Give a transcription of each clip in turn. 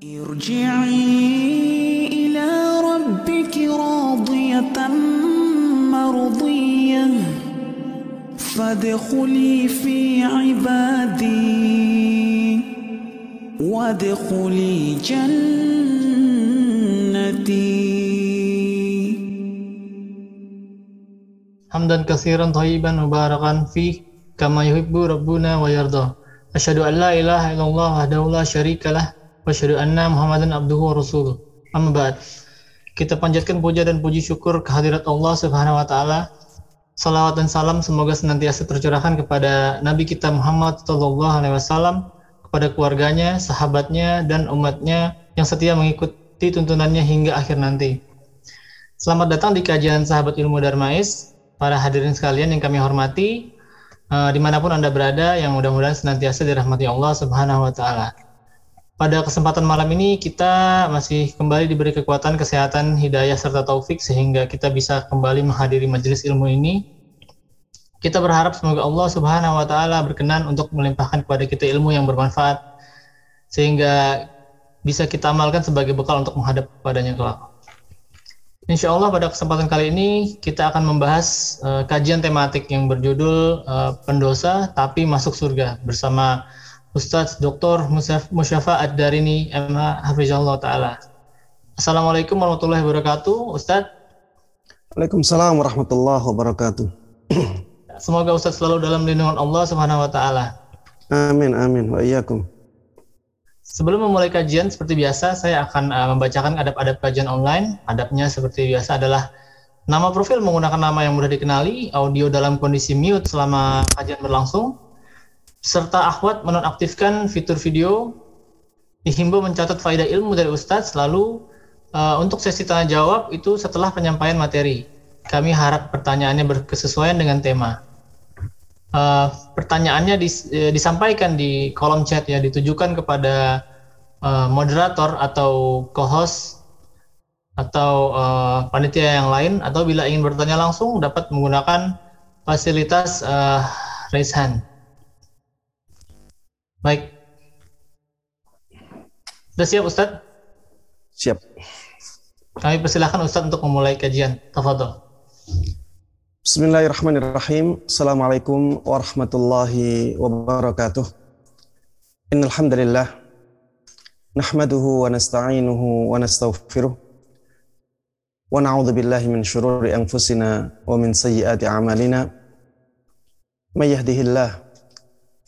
ارجعي إلى ربك راضية مرضية. فادخلي في عبادي. وادخلي جنتي. حمدا كثيرا طيبا مباركا فيه كما يحب ربنا ويرضى. أشهد أن لا إله إلا الله وحده لا شريك له. Wa anna Muhammadan abduhu wa rasuluh. Amma ba'd. Kita panjatkan puja dan puji syukur kehadirat Allah Subhanahu wa taala. Salawat dan salam semoga senantiasa tercurahkan kepada Nabi kita Muhammad sallallahu alaihi wasallam, kepada keluarganya, sahabatnya dan umatnya yang setia mengikuti tuntunannya hingga akhir nanti. Selamat datang di kajian Sahabat Ilmu Darmais para hadirin sekalian yang kami hormati, uh, di mana pun Anda berada, yang mudah-mudahan senantiasa dirahmati Allah Subhanahu wa Ta'ala. Pada kesempatan malam ini, kita masih kembali diberi kekuatan, kesehatan, hidayah, serta taufik, sehingga kita bisa kembali menghadiri majelis ilmu ini. Kita berharap semoga Allah Subhanahu wa Ta'ala berkenan untuk melimpahkan kepada kita ilmu yang bermanfaat, sehingga bisa kita amalkan sebagai bekal untuk menghadap kepadanya kelak. Insya Allah pada kesempatan kali ini kita akan membahas uh, kajian tematik yang berjudul uh, pendosa tapi masuk surga bersama Ustadz Dr. Musyafa Ad-Darini MH Hafizullah Ta'ala. Assalamualaikum warahmatullahi wabarakatuh, Ustadz. Waalaikumsalam warahmatullahi wabarakatuh. Semoga Ustadz selalu dalam lindungan Allah Subhanahu wa taala. Amin amin wa iyyakum. Sebelum memulai kajian, seperti biasa, saya akan uh, membacakan adab-adab kajian online. Adabnya seperti biasa adalah nama profil menggunakan nama yang mudah dikenali, audio dalam kondisi mute selama kajian berlangsung, serta akhwat menonaktifkan fitur video, dihimbau mencatat faedah ilmu dari Ustadz, lalu uh, untuk sesi tanya jawab itu setelah penyampaian materi. Kami harap pertanyaannya berkesesuaian dengan tema. Uh, pertanyaannya dis, uh, disampaikan di kolom chat ya ditujukan kepada uh, moderator atau co-host atau uh, panitia yang lain atau bila ingin bertanya langsung dapat menggunakan fasilitas uh, raise hand. Baik. Sudah siap Ustadz? Siap. Kami persilahkan Ustadz untuk memulai kajian. Tafadhol. Bismillahirrahmanirrahim. Assalamualaikum warahmatullahi wabarakatuh. Innal hamdalillah nahmaduhu wa nasta'inuhu wa nastaghfiruh wa na'udzu billahi min shururi anfusina wa min sayyiati a'malina. May yahdihillah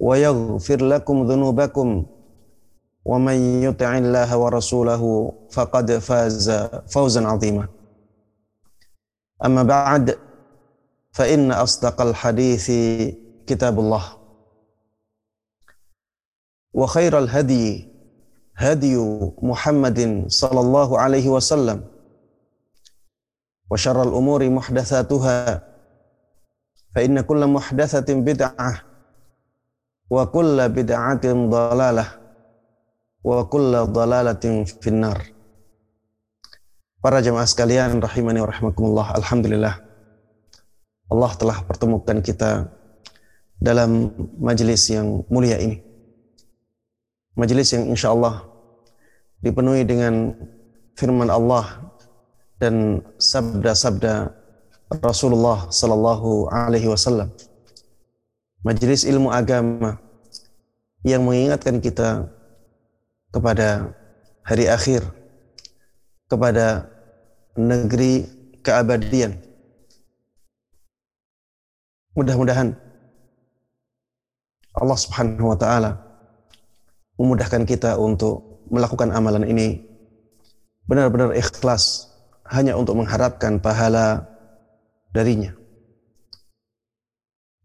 ويغفر لكم ذنوبكم ومن يطع الله ورسوله فقد فاز فوزا عظيما. أما بعد فإن أصدق الحديث كتاب الله. وخير الهدي هدي محمد صلى الله عليه وسلم. وشر الأمور محدثاتها فإن كل محدثة wa kulla bid'atin dalalah. Wa kulla dalalatin finnar. Para jemaah sekalian rahimani wa rahmakumullah alhamdulillah. Allah telah pertemukan kita dalam majelis yang mulia ini. Majelis yang insya Allah dipenuhi dengan firman Allah dan sabda-sabda Rasulullah Sallallahu Alaihi Wasallam. Majelis ilmu agama yang mengingatkan kita kepada hari akhir, kepada negeri keabadian. Mudah-mudahan Allah Subhanahu wa taala memudahkan kita untuk melakukan amalan ini benar-benar ikhlas hanya untuk mengharapkan pahala darinya.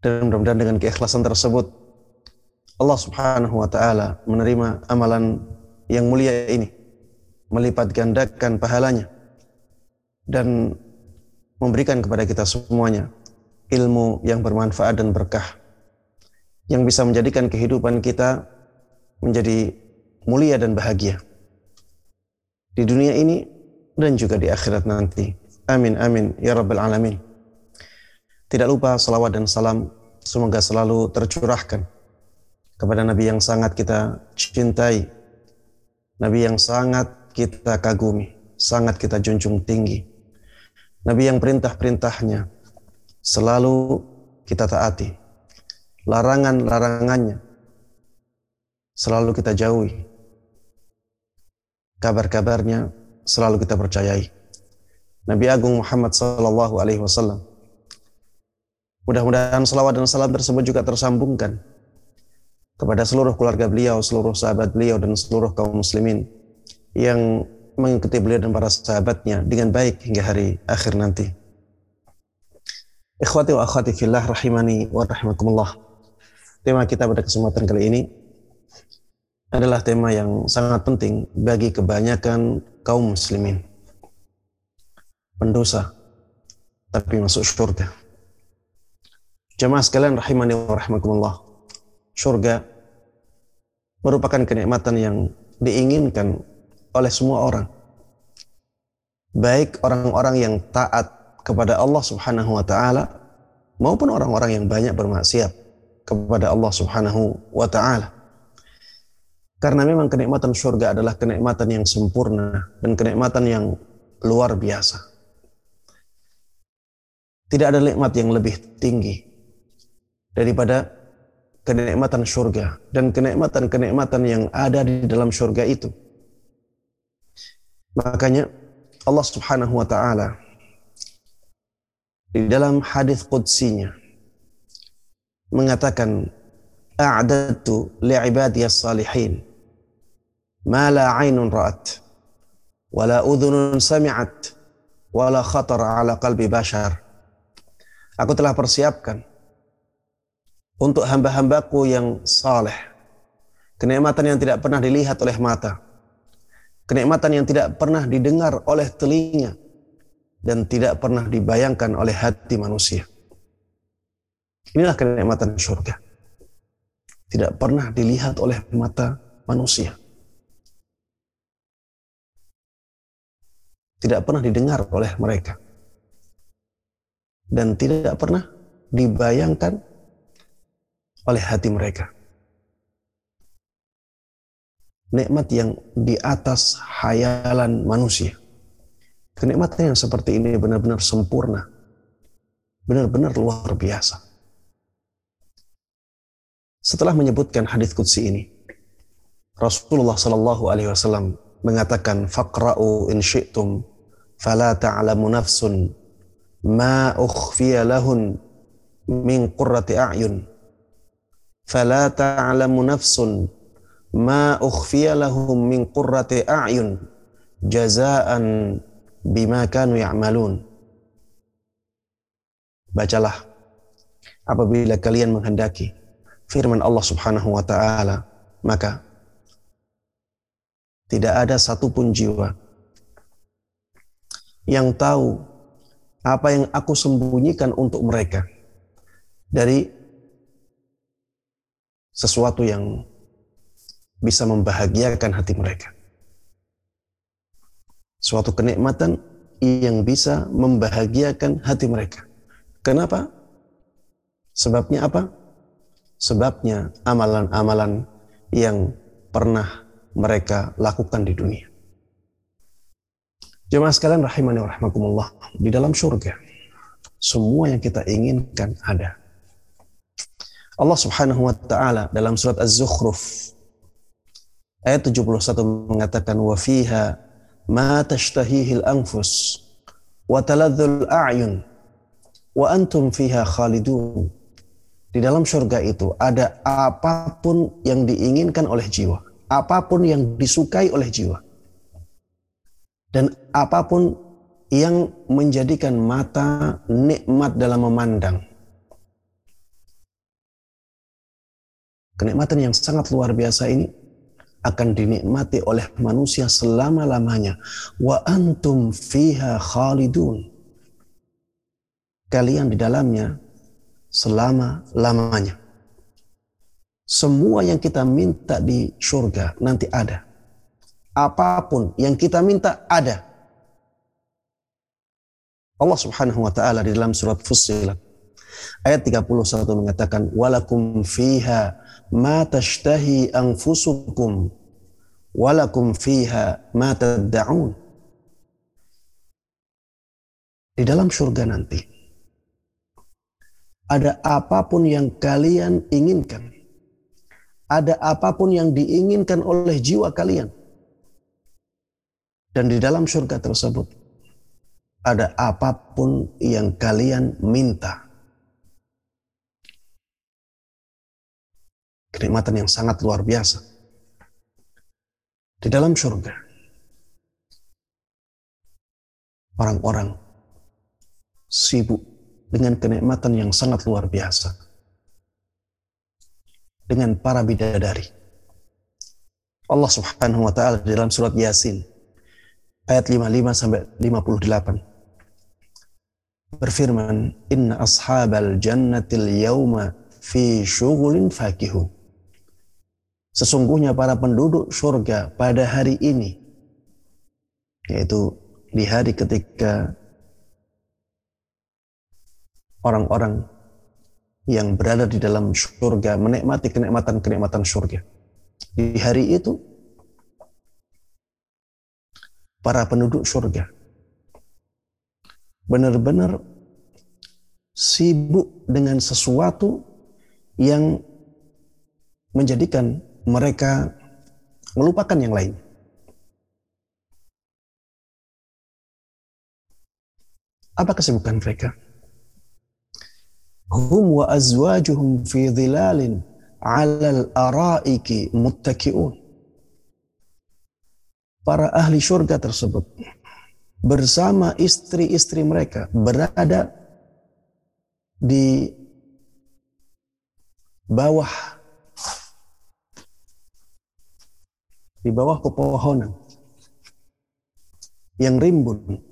Dan mudah-mudahan dengan keikhlasan tersebut Allah Subhanahu wa taala menerima amalan yang mulia ini, melipat gandakan pahalanya dan memberikan kepada kita semuanya ilmu yang bermanfaat dan berkah yang bisa menjadikan kehidupan kita menjadi mulia dan bahagia di dunia ini dan juga di akhirat nanti. Amin amin ya rabbal alamin. Tidak lupa salawat dan salam semoga selalu tercurahkan kepada Nabi yang sangat kita cintai, Nabi yang sangat kita kagumi, sangat kita junjung tinggi, Nabi yang perintah-perintahnya selalu kita taati. Larangan-larangannya selalu kita jauhi. Kabar-kabarnya selalu kita percayai. Nabi Agung Muhammad sallallahu alaihi wasallam. Mudah-mudahan salawat dan salam tersebut juga tersambungkan kepada seluruh keluarga beliau, seluruh sahabat beliau dan seluruh kaum muslimin yang mengikuti beliau dan para sahabatnya dengan baik hingga hari akhir nanti. Ikhwati wa akhwati fillah rahimani wa rahimakumullah. Tema kita pada kesempatan kali ini adalah tema yang sangat penting bagi kebanyakan kaum muslimin. Pendosa tapi masuk surga. Jemaah sekalian rahimani wa rahimakumullah. Surga merupakan kenikmatan yang diinginkan oleh semua orang. Baik orang-orang yang taat kepada Allah Subhanahu wa taala maupun orang-orang yang banyak bermaksiat kepada Allah Subhanahu wa taala. Karena memang kenikmatan surga adalah kenikmatan yang sempurna dan kenikmatan yang luar biasa. Tidak ada nikmat yang lebih tinggi daripada kenikmatan surga dan kenikmatan-kenikmatan yang ada di dalam surga itu. Makanya Allah Subhanahu wa taala di dalam hadis qudsinya mengatakan a'dadtu li'ibadiyas salihin ma la 'ainun ra'at wa la udhunun sami'at wa la khatar 'ala qalbi bashar Aku telah persiapkan untuk hamba-hambaku yang saleh kenikmatan yang tidak pernah dilihat oleh mata kenikmatan yang tidak pernah didengar oleh telinga dan tidak pernah dibayangkan oleh hati manusia. Inilah kenikmatan surga. Tidak pernah dilihat oleh mata manusia. Tidak pernah didengar oleh mereka. Dan tidak pernah dibayangkan oleh hati mereka. Nikmat yang di atas hayalan manusia Kenikmatan yang seperti ini benar-benar sempurna. Benar-benar luar biasa. Setelah menyebutkan hadis qudsi ini, Rasulullah Shallallahu alaihi wasallam mengatakan faqra'u in syi'tum fala ta'lamu nafsun ma ukhfiya lahun min qurrati a'yun fala ta'lamu nafsun ma ukhfiya lahum min qurrati a'yun jazaan bima kanu ya'malun. Bacalah apabila kalian menghendaki firman Allah Subhanahu wa taala, maka tidak ada satupun jiwa yang tahu apa yang aku sembunyikan untuk mereka dari sesuatu yang bisa membahagiakan hati mereka suatu kenikmatan yang bisa membahagiakan hati mereka. Kenapa? Sebabnya apa? Sebabnya amalan-amalan yang pernah mereka lakukan di dunia. Jemaah sekalian rahimani wa. Di dalam surga, semua yang kita inginkan ada. Allah subhanahu wa ta'ala dalam surat Az-Zukhruf Ayat 71 mengatakan wa fiha ma tashtahihil anfus wa taladzul a'yun wa antum fiha khalidun. Di dalam surga itu ada apa pun yang diinginkan oleh jiwa, apa pun yang disukai oleh jiwa. Dan apa pun yang menjadikan mata nikmat dalam memandang. Kenikmatan yang sangat luar biasa ini akan dinikmati oleh manusia selama-lamanya. Wa antum fiha khalidun. Kalian di dalamnya selama-lamanya. Semua yang kita minta di surga nanti ada. Apa pun yang kita minta ada. Allah Subhanahu wa taala di dalam surat Fussilat ayat 31 mengatakan walakum fiha ma tashtahi anfusukum walakum fiha ma tad'un. Di dalam surga nanti ada apa pun yang kalian inginkan ada apa pun yang diinginkan oleh jiwa kalian dan di dalam surga tersebut ada apa pun yang kalian minta Kenikmatan yang sangat luar biasa. Di dalam surga, orang-orang sibuk dengan kenikmatan yang sangat luar biasa. Dengan para bidadari. Allah Subhanahu wa taala dalam surat Yasin ayat 55 sampai 58 berfirman inna ashabal jannatil yauma fi syughulin fakihun Sesungguhnya para penduduk surga pada hari ini, yaitu di hari ketika orang-orang yang berada di dalam surga menikmati kenikmatan-kenikmatan surga. Di hari itu, para penduduk surga benar-benar sibuk dengan sesuatu yang menjadikan mereka melupakan yang lain. Apa kesibukan mereka? Hum wa azwajuhum fi dhilalin 'alal araiki muttaki'un. Para ahli surga tersebut bersama istri-istri mereka berada di bawah di bawah pepohonan yang rimbun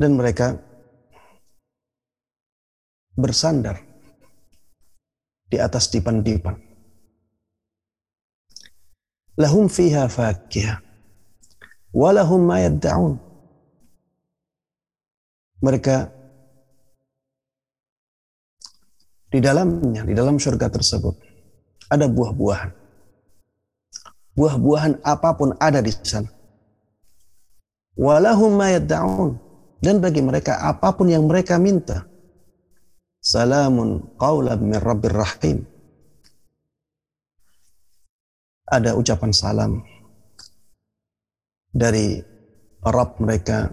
dan mereka bersandar di atas dipan-dipan. Lahum fiha fakihah walahum ma yadda'un. Mereka di dalamnya, di dalam surga tersebut ada buah-buahan buah-buahan apa pun ada di sana. Walahum mayadda'un. Dan bagi mereka apa pun yang mereka minta. Salamun qawlan min rabbir rahim. Ada ucapan salam dari Rabb mereka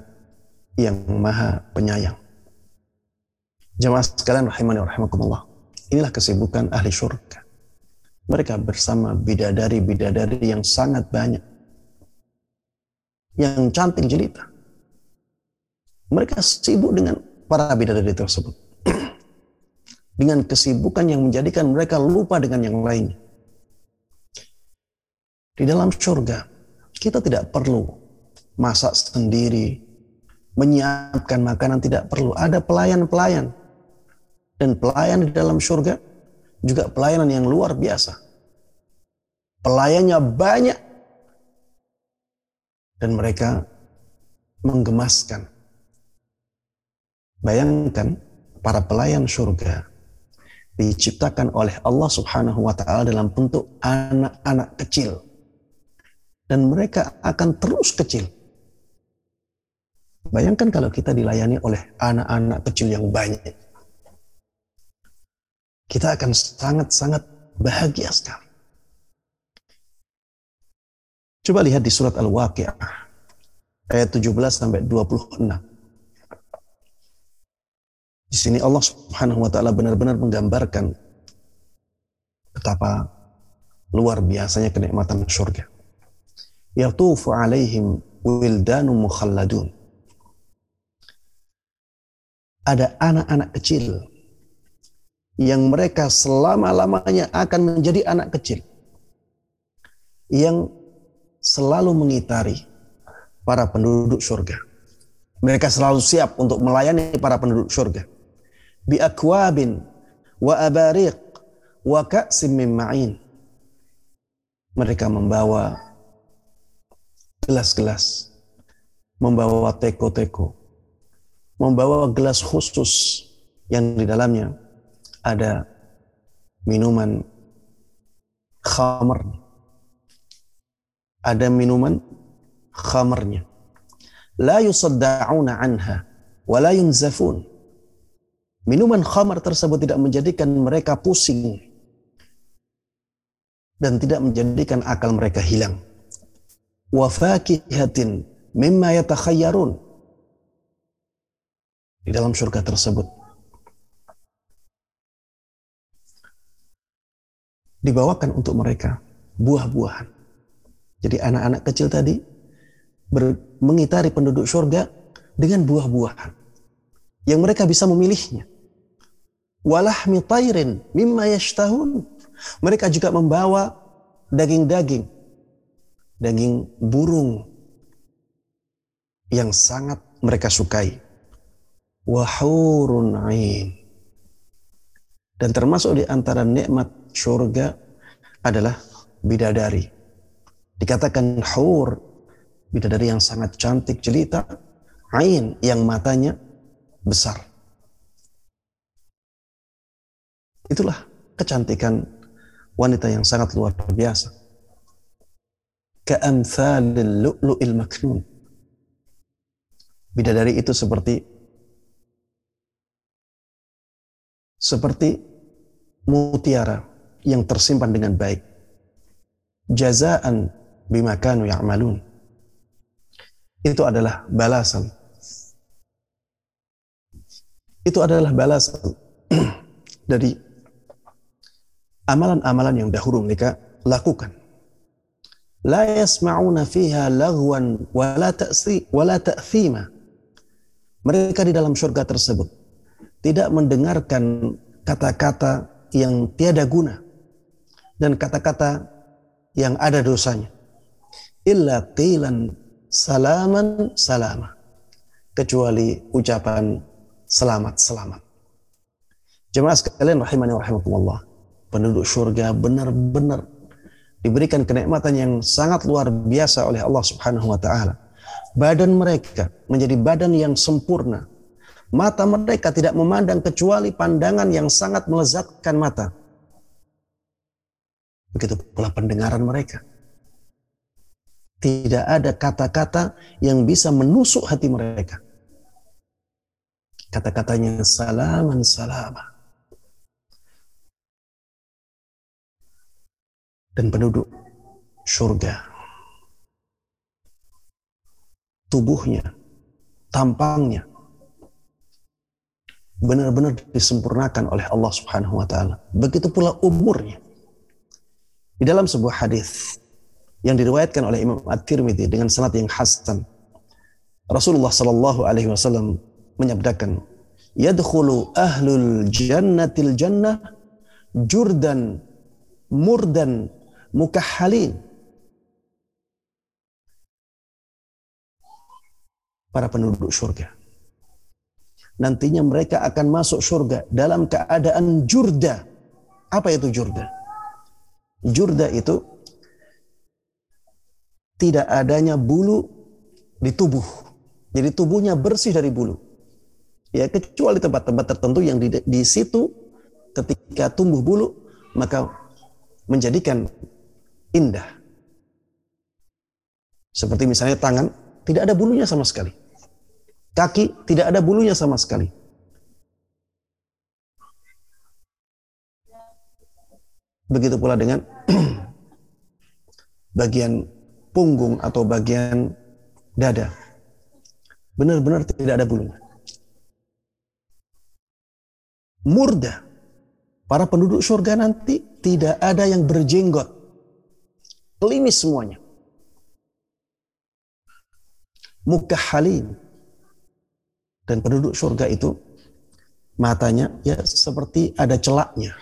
yang maha penyayang. Jemaah sekalian rahimani rahimakumullah. Inilah kesibukan ahli syurga. Mereka bersama bidadari-bidadari yang sangat banyak. Yang cantik jelita. Mereka sibuk dengan para bidadari tersebut. dengan kesibukan yang menjadikan mereka lupa dengan yang lain. Di dalam surga, kita tidak perlu masak sendiri, menyiapkan makanan tidak perlu. Ada pelayan-pelayan. Dan pelayan di dalam surga juga pelayanan yang luar biasa. Pelayannya banyak dan mereka menggemaskan. Bayangkan para pelayan surga diciptakan oleh Allah Subhanahu wa taala dalam bentuk anak-anak kecil. Dan mereka akan terus kecil. Bayangkan kalau kita dilayani oleh anak-anak kecil yang banyak kita akan sangat-sangat bahagia sekali. Coba lihat di surat Al-Waqi'ah ayat 17 sampai 26. Di sini Allah Subhanahu wa taala benar-benar menggambarkan betapa luar biasanya kenikmatan surga. Yatufu alaihim wildanu mukhalladun. Ada anak-anak kecil yang mereka selama-lamanya akan menjadi anak kecil yang selalu mengitari para penduduk surga. Mereka selalu siap untuk melayani para penduduk surga. Bi akwabin wa abariq wa ka'sim min ma'in. Mereka membawa gelas-gelas, membawa teko-teko, membawa gelas khusus yang di dalamnya ada minuman khamr ada minuman khamarnya. La yusadda'una anha wa la yunzafun. Minuman khamar tersebut tidak menjadikan mereka pusing dan tidak menjadikan akal mereka hilang. Wa fakihatin mimma yatakhayyarun. Di dalam surga tersebut dibawakan untuk mereka buah-buahan jadi anak-anak kecil tadi mengitari penduduk surga dengan buah-buahan yang mereka bisa memilihnya. Walahmi tairin mimma yashtahun. Mereka juga membawa daging-daging, daging burung yang sangat mereka sukai. Wahurun. Dan termasuk di antara nikmat surga adalah bidadari Dikatakan hur, bidadari yang sangat cantik jelita, ain yang matanya besar. Itulah kecantikan wanita yang sangat luar biasa. Ka'amthalil lu'lu'il maknun. Bidadari itu seperti seperti mutiara yang tersimpan dengan baik. Jazaan bima kanu ya'malun. Itu adalah balasan. Itu adalah balasan dari amalan-amalan yang dahulu mereka lakukan. La yasma'una fiha lagwan wala ta'si wala ta'thima. Mereka di dalam surga tersebut tidak mendengarkan kata-kata yang tiada guna dan kata-kata yang ada dosanya. Illa qilan salaman salama. Kecuali ucapan selamat selamat jemaah sekalian rahimani rahimakumullah. Penduduk surga benar-benar diberikan kenikmatan yang sangat luar biasa oleh Allah Subhanahu wa taala. Badan mereka menjadi badan yang sempurna. Mata mereka tidak memandang kecuali pandangan yang sangat melezatkan mata begitu pula pendengaran mereka tidak ada kata-kata yang bisa menusuk hati mereka. Kata-katanya salaman salama. Dan penduduk surga. Tubuhnya, tampangnya, benar-benar disempurnakan oleh Allah Subhanahu wa taala. Begitu pula umurnya. Di dalam sebuah hadis yang diriwayatkan oleh Imam At-Tirmidzi dengan sanad yang hasan. Rasulullah sallallahu alaihi wasallam menyabdakan, "Yadkhulu ahlul jannatil jannah jurdan murdan mukahhalin." Para penduduk surga. Nantinya mereka akan masuk surga dalam keadaan jurda. Apa itu jurda? Jurda itu tidak adanya bulu di tubuh. Jadi tubuhnya bersih dari bulu. Ya kecuali tempat-tempat tertentu yang di, di situ ketika tumbuh bulu maka menjadikan indah. Seperti misalnya tangan tidak ada bulunya sama sekali. Kaki tidak ada bulunya sama sekali. Begitu pula dengan bagian punggung atau bagian dada. Benar-benar tidak ada bulunya. Murda. Para penduduk surga nanti tidak ada yang berjenggot. Klimis semuanya. Muka halim. Dan penduduk surga itu matanya ya seperti ada celaknya.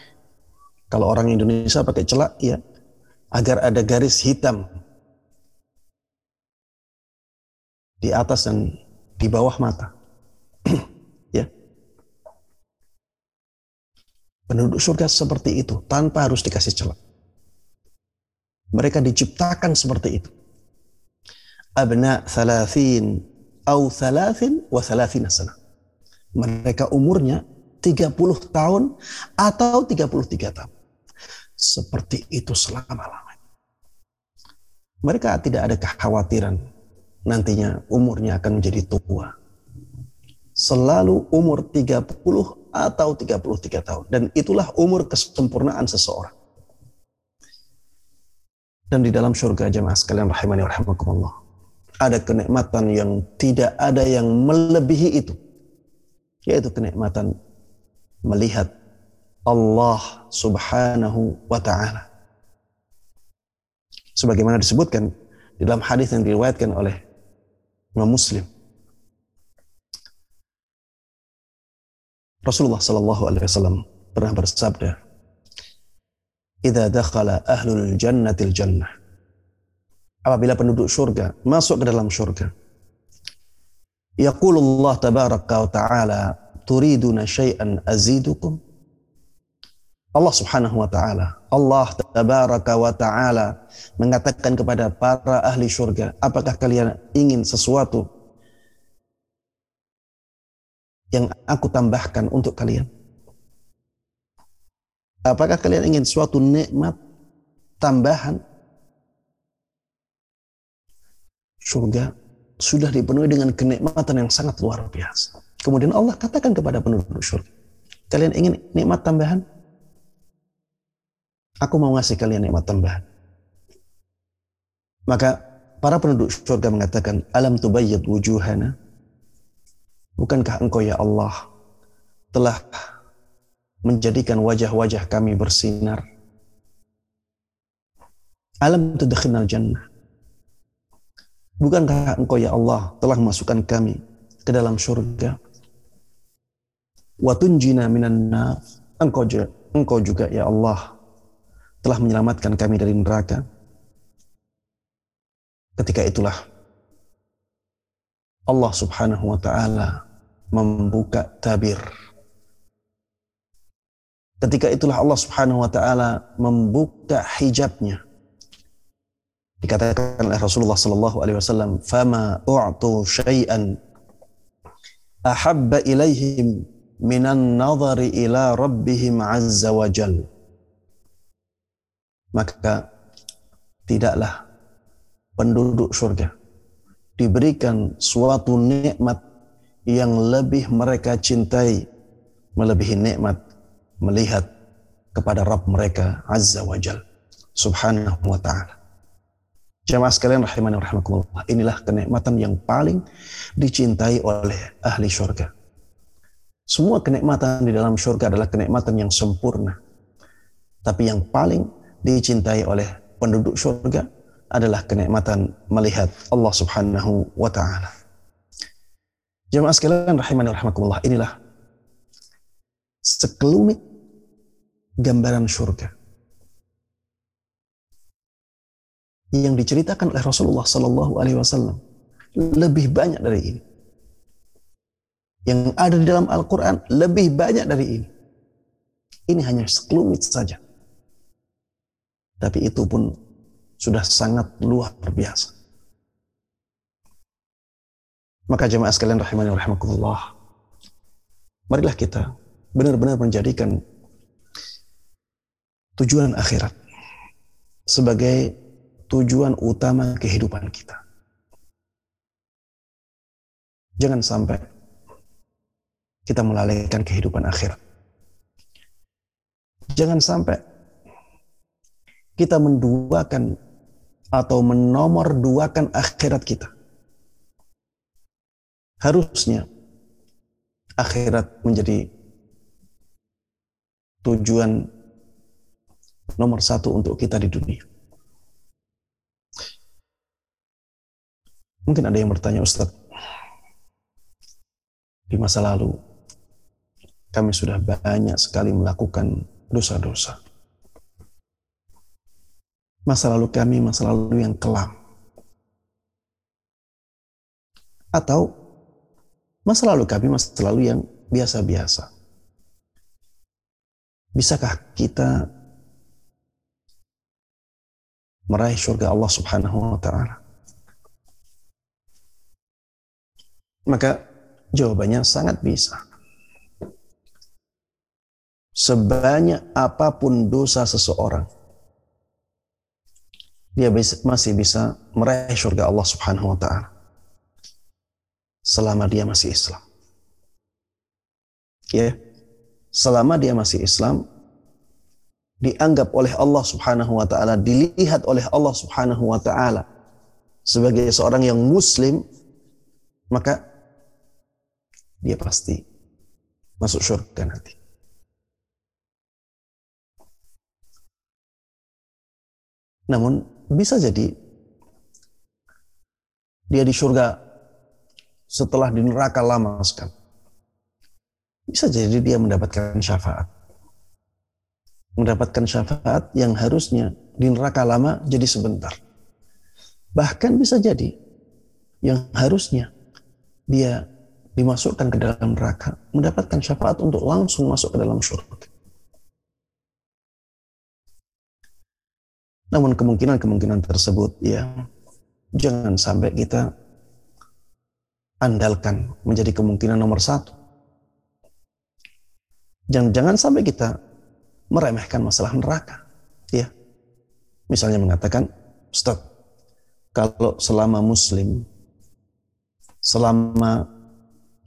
Kalau orang Indonesia pakai celak ya agar ada garis hitam di atas dan di bawah mata. ya. Penduduk surga seperti itu tanpa harus dikasih celak. Mereka diciptakan seperti itu. Abna thalathin au thalathin wa thalathina sana. Mereka umurnya 30 tahun atau 33 tahun. Seperti itu selama-lamanya. Mereka tidak ada kekhawatiran nantinya umurnya akan menjadi tua. Selalu umur 30 atau 33 tahun. Dan itulah umur kesempurnaan seseorang. Dan di dalam surga jemaah sekalian rahimani rahimakumullah ada kenikmatan yang tidak ada yang melebihi itu. Yaitu kenikmatan melihat Allah subhanahu wa ta'ala. Sebagaimana disebutkan di dalam hadis yang diriwayatkan oleh Imam Muslim. Rasulullah sallallahu alaihi wasallam pernah bersabda, "Idza dakhala ahlul jannatil jannah" apabila penduduk surga masuk ke dalam surga. Yaqulullah tabaraka wa ta'ala turiduna syai'an azidukum Allah subhanahu wa ta'ala Allah tabaraka wa ta'ala mengatakan kepada para ahli surga apakah kalian ingin sesuatu yang aku tambahkan untuk kalian apakah kalian ingin suatu nikmat tambahan surga sudah dipenuhi dengan kenikmatan yang sangat luar biasa. Kemudian Allah katakan kepada penduduk surga, kalian ingin nikmat tambahan? Aku mau ngasih kalian nikmat tambahan. Maka para penduduk surga mengatakan, Alam tubayyad wujuhana? Bukankah engkau ya Allah telah menjadikan wajah-wajah kami bersinar? Alam tudkhilnal jannah? Bukankah engkau ya Allah telah memasukkan kami ke dalam surga? Watunjina minan engkau juga ya Allah telah menyelamatkan kami dari neraka. Ketika itulah Allah Subhanahu wa taala membuka tabir. Ketika itulah Allah Subhanahu wa taala membuka hijabnya Dikatakan oleh Rasulullah sallallahu alaihi wasallam, "Fama u'tu syai'an ahabba ilaihim minan nadhari ila rabbihim azza wa jal." Maka tidaklah penduduk surga diberikan suatu nikmat yang lebih mereka cintai melebihi nikmat melihat kepada Rabb mereka azza wa jal subhanahu wa ta'ala Jamaah sekalian rahimani rahimakumullah. Inilah kenikmatan yang paling dicintai oleh ahli syurga. Semua kenikmatan di dalam syurga adalah kenikmatan yang sempurna. Tapi yang paling dicintai oleh penduduk syurga adalah kenikmatan melihat Allah Subhanahu wa taala. Jamaah sekalian rahimani rahimakumullah. Inilah sekelumit gambaran syurga yang diceritakan oleh Rasulullah Sallallahu Alaihi Wasallam lebih banyak dari ini. Yang ada di dalam Al-Quran lebih banyak dari ini. Ini hanya sekelumit saja. Tapi itu pun sudah sangat luar biasa. Maka jemaah sekalian rahimani rahimakumullah. Marilah kita benar-benar menjadikan tujuan akhirat sebagai tujuan utama kehidupan kita. Jangan sampai kita melalaikan kehidupan akhirat. Jangan sampai kita menduakan atau menomor duakan akhirat kita. Harusnya akhirat menjadi tujuan nomor satu untuk kita di dunia. Mungkin ada yang bertanya, Ustadz, di masa lalu kami sudah banyak sekali melakukan dosa-dosa. Masa lalu kami masa lalu yang kelam. Atau masa lalu kami masa lalu yang biasa-biasa. Bisakah kita meraih surga Allah Subhanahu wa taala? Maka jawabannya sangat bisa. Sebanyak apa pun dosa seseorang, dia masih bisa meraih surga Allah Subhanahu wa taala. Selama dia masih Islam. Ya. Selama dia masih Islam, dianggap oleh Allah Subhanahu wa taala, dilihat oleh Allah Subhanahu wa taala sebagai seorang yang muslim, maka dia pasti masuk surga nanti. Namun bisa jadi dia di surga setelah di neraka lama sekali. Bisa jadi dia mendapatkan syafaat. Mendapatkan syafaat yang harusnya di neraka lama jadi sebentar. Bahkan bisa jadi yang harusnya dia dimasukkan ke dalam neraka, mendapatkan syafaat untuk langsung masuk ke dalam surga. Namun kemungkinan-kemungkinan tersebut ya jangan sampai kita andalkan menjadi kemungkinan nomor satu. Jangan, jangan sampai kita meremehkan masalah neraka. Ya. Misalnya mengatakan, Ustaz, kalau selama muslim, selama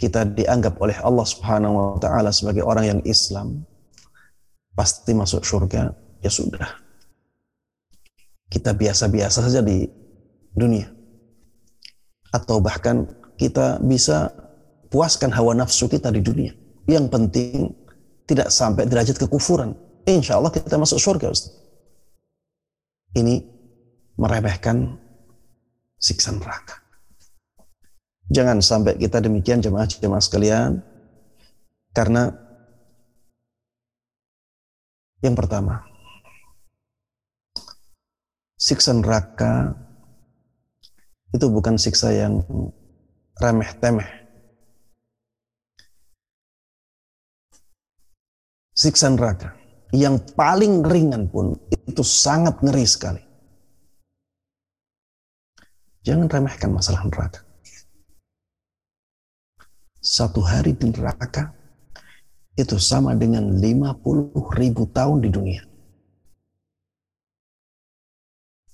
kita dianggap oleh Allah Subhanahu wa taala sebagai orang yang Islam, pasti masuk surga, ya sudah. Kita biasa-biasa saja di dunia. Atau bahkan kita bisa puaskan hawa nafsu kita di dunia. Yang penting tidak sampai derajat kekufuran. Insya Allah kita masuk surga. Ini meremehkan siksa neraka. Jangan sampai kita demikian jemaah-jemaah sekalian. Karena yang pertama, siksa neraka itu bukan siksa yang remeh-temeh. Siksa neraka yang paling ringan pun itu sangat ngeri sekali. Jangan remehkan masalah neraka satu hari di neraka itu sama dengan 50 ribu tahun di dunia.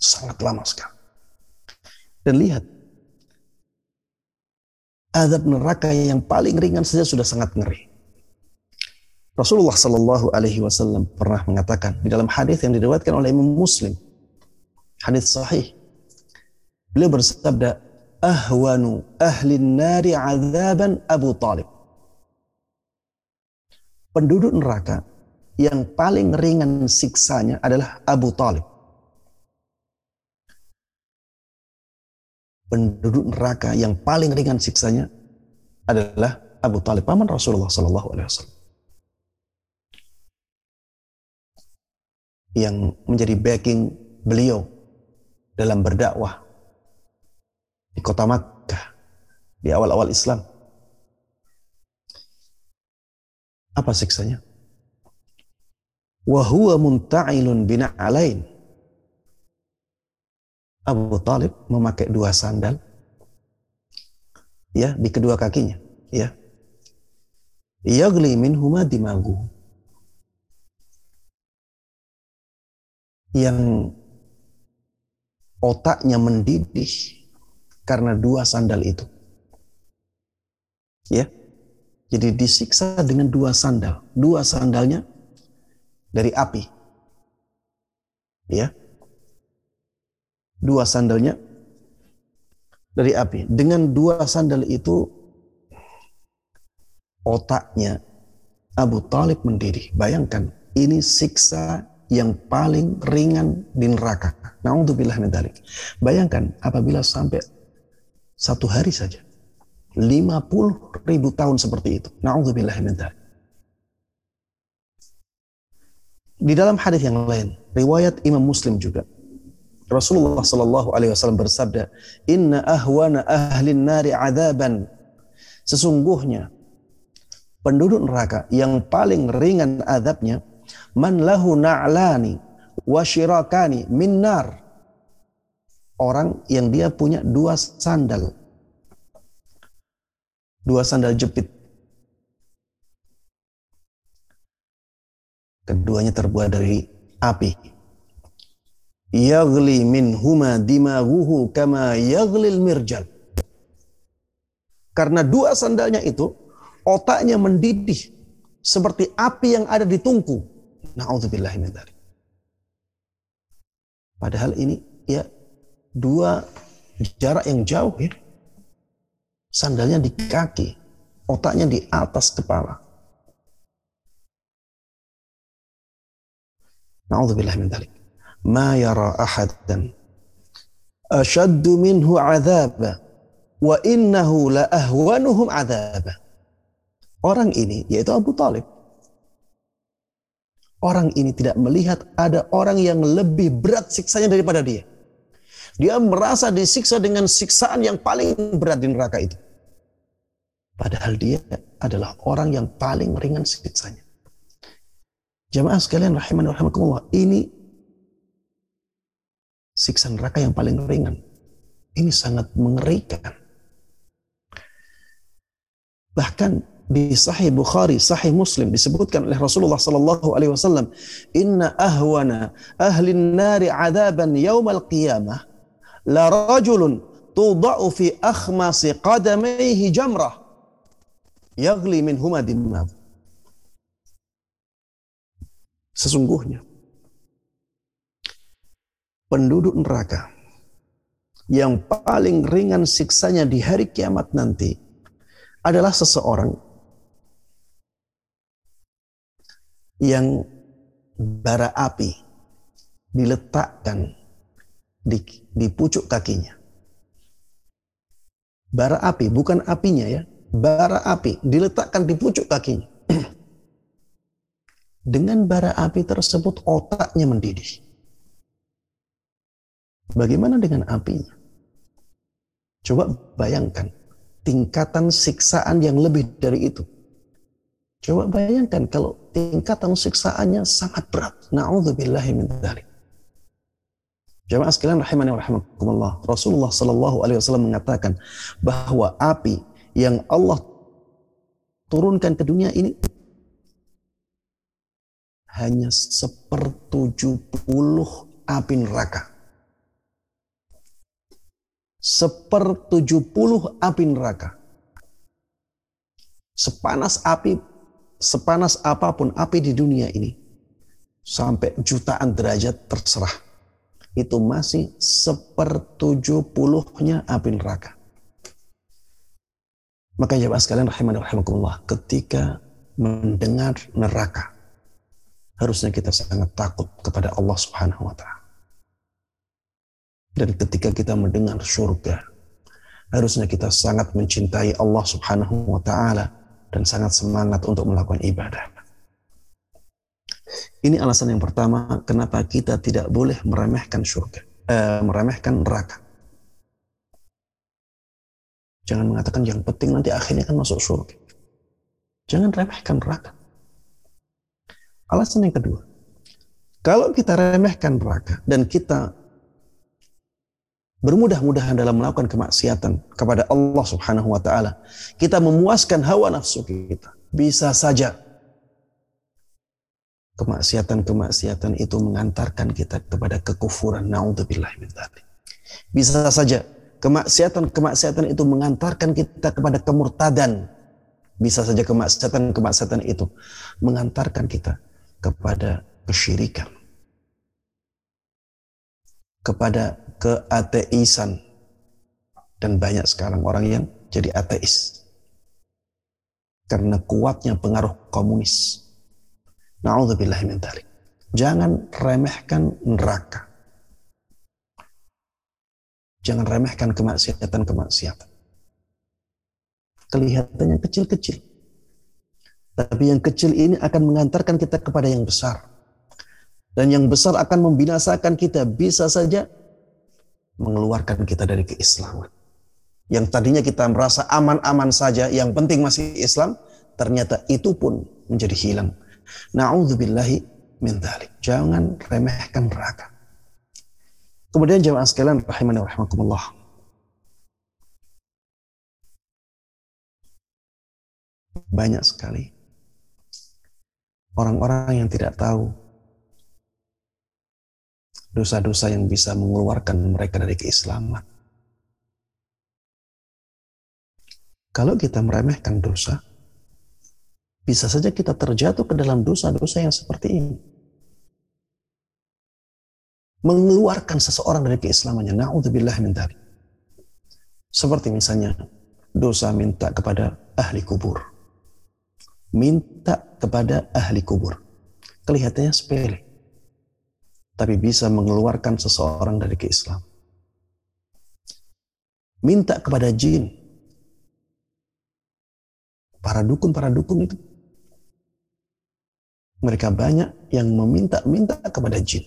Sangat lama sekali. Dan lihat, adab neraka yang paling ringan saja sudah sangat ngeri. Rasulullah Shallallahu Alaihi Wasallam pernah mengatakan di dalam hadis yang diriwayatkan oleh Imam Muslim, hadis sahih, beliau bersabda, ahwanu ahli nari azaban Abu Talib. Penduduk neraka yang paling ringan siksanya adalah Abu Talib. Penduduk neraka yang paling ringan siksanya adalah Abu Talib, paman Rasulullah Sallallahu Alaihi Wasallam. Yang menjadi backing beliau dalam berdakwah di kota Makkah di awal-awal Islam. Apa siksanya? Wahuwa munta'ilun bina'alain. Abu Talib memakai dua sandal ya di kedua kakinya ya yagli minhuma dimagu yang otaknya mendidih karena dua sandal itu. Ya. Jadi disiksa dengan dua sandal. Dua sandalnya dari api. Ya. Dua sandalnya dari api. Dengan dua sandal itu otaknya Abu Talib mendidih. Bayangkan, ini siksa yang paling ringan di neraka. Na'udzubillah min dalik. Bayangkan apabila sampai satu hari saja. 50 ribu tahun seperti itu. Dalik. Di dalam hadis yang lain, riwayat Imam Muslim juga, Rasulullah Shallallahu Alaihi Wasallam bersabda, Inna ahwana ahlin nari adaban. Sesungguhnya penduduk neraka yang paling ringan adabnya man lahu na'lani wa syirakani min nar. Orang yang dia punya dua sandal. Dua sandal jepit. Keduanya terbuat dari api yaghli min huma dimaghuhu kama yaghlil mirjal karena dua sandalnya itu otaknya mendidih seperti api yang ada di tungku. Min Padahal ini ya dua jarak yang jauh ya. Sandalnya di kaki, otaknya di atas kepala. Nauzubillah min. Ma yara ahadan ashaddu minhu 'adzaba wa innahu 'adzaba Orang ini yaitu Abu Talib. Orang ini tidak melihat ada orang yang lebih berat siksanya daripada dia. Dia merasa disiksa dengan siksaan yang paling berat di neraka itu. Padahal dia adalah orang yang paling ringan siksanya. Jamaah sekalian rahiman rahimakumullah. Ini siksa neraka yang paling ringan. Ini sangat mengerikan. Bahkan di Sahih Bukhari, Sahih Muslim disebutkan oleh Rasulullah sallallahu alaihi wasallam, "Inna ahwana ahli nari adaban yaumal qiyamah la rajulun tudau fi akhmasi qadamaihi jamrah yaghli huma dimab." Sesungguhnya penduduk neraka yang paling ringan siksanya di hari kiamat nanti adalah seseorang yang bara api diletakkan di, di pucuk kakinya. Bara api, bukan apinya ya. Bara api diletakkan di pucuk kakinya. Dengan bara api tersebut otaknya mendidih. Bagaimana dengan apinya? Coba bayangkan tingkatan siksaan yang lebih dari itu. Coba bayangkan kalau tingkatan siksaannya sangat berat. Na'udzubillahi min dzalik. Jamaah sekalian rahimani rahimakumullah. Rasulullah sallallahu alaihi wasallam mengatakan bahwa api yang Allah turunkan ke dunia ini hanya sepertujuh puluh api neraka. Sepertujuh puluh api neraka. Sepanas api sepanas apa pun api di dunia ini, sampai jutaan derajat terserah, itu masih sepertujuh puluhnya api neraka. Maka ya sekalian rahimah rahimakumullah, ketika mendengar neraka, harusnya kita sangat takut kepada Allah Subhanahu wa taala. Dan ketika kita mendengar surga, harusnya kita sangat mencintai Allah Subhanahu wa taala dan sangat semangat untuk melakukan ibadah. Ini alasan yang pertama kenapa kita tidak boleh meremehkan surga, eh, meremehkan neraka. Jangan mengatakan yang penting nanti akhirnya kan masuk surga. Jangan remehkan neraka. Alasan yang kedua, kalau kita remehkan neraka dan kita bermudah-mudahan dalam melakukan kemaksiatan kepada Allah Subhanahu wa taala. Kita memuaskan hawa nafsu kita. Bisa saja kemaksiatan-kemaksiatan itu mengantarkan kita kepada kekufuran. Nauzubillah min Bisa saja kemaksiatan-kemaksiatan itu mengantarkan kita kepada kemurtadan. Bisa saja kemaksiatan-kemaksiatan itu mengantarkan kita kepada kesyirikan. Kepada keateisan. Dan banyak sekarang orang yang jadi ateis. Karena kuatnya pengaruh komunis. Na'udzubillah min dhalik. Jangan remehkan neraka. Jangan remehkan kemaksiatan-kemaksiatan. Kelihatannya kecil-kecil. Tapi yang kecil ini akan mengantarkan kita kepada yang besar. Dan yang besar akan membinasakan kita. Bisa saja mengeluarkan kita dari keislaman. Yang tadinya kita merasa aman-aman saja, yang penting masih Islam, ternyata itu pun menjadi hilang. Na'udzubillahi min dhalik. Jangan remehkan neraka. Kemudian jemaah sekalian rahimani rahimakumullah. Banyak sekali orang-orang yang tidak tahu dosa-dosa yang bisa mengeluarkan mereka dari keislaman. Kalau kita meremehkan dosa, bisa saja kita terjatuh ke dalam dosa-dosa yang seperti ini mengeluarkan seseorang dari keislamannya. Na'udzubillah min dzalik. Seperti misalnya dosa minta kepada ahli kubur. Minta kepada ahli kubur. Kelihatannya sepele. Tapi bisa mengeluarkan seseorang dari keislaman. Minta kepada jin. Para dukun-para dukun itu. Mereka banyak yang meminta-minta kepada jin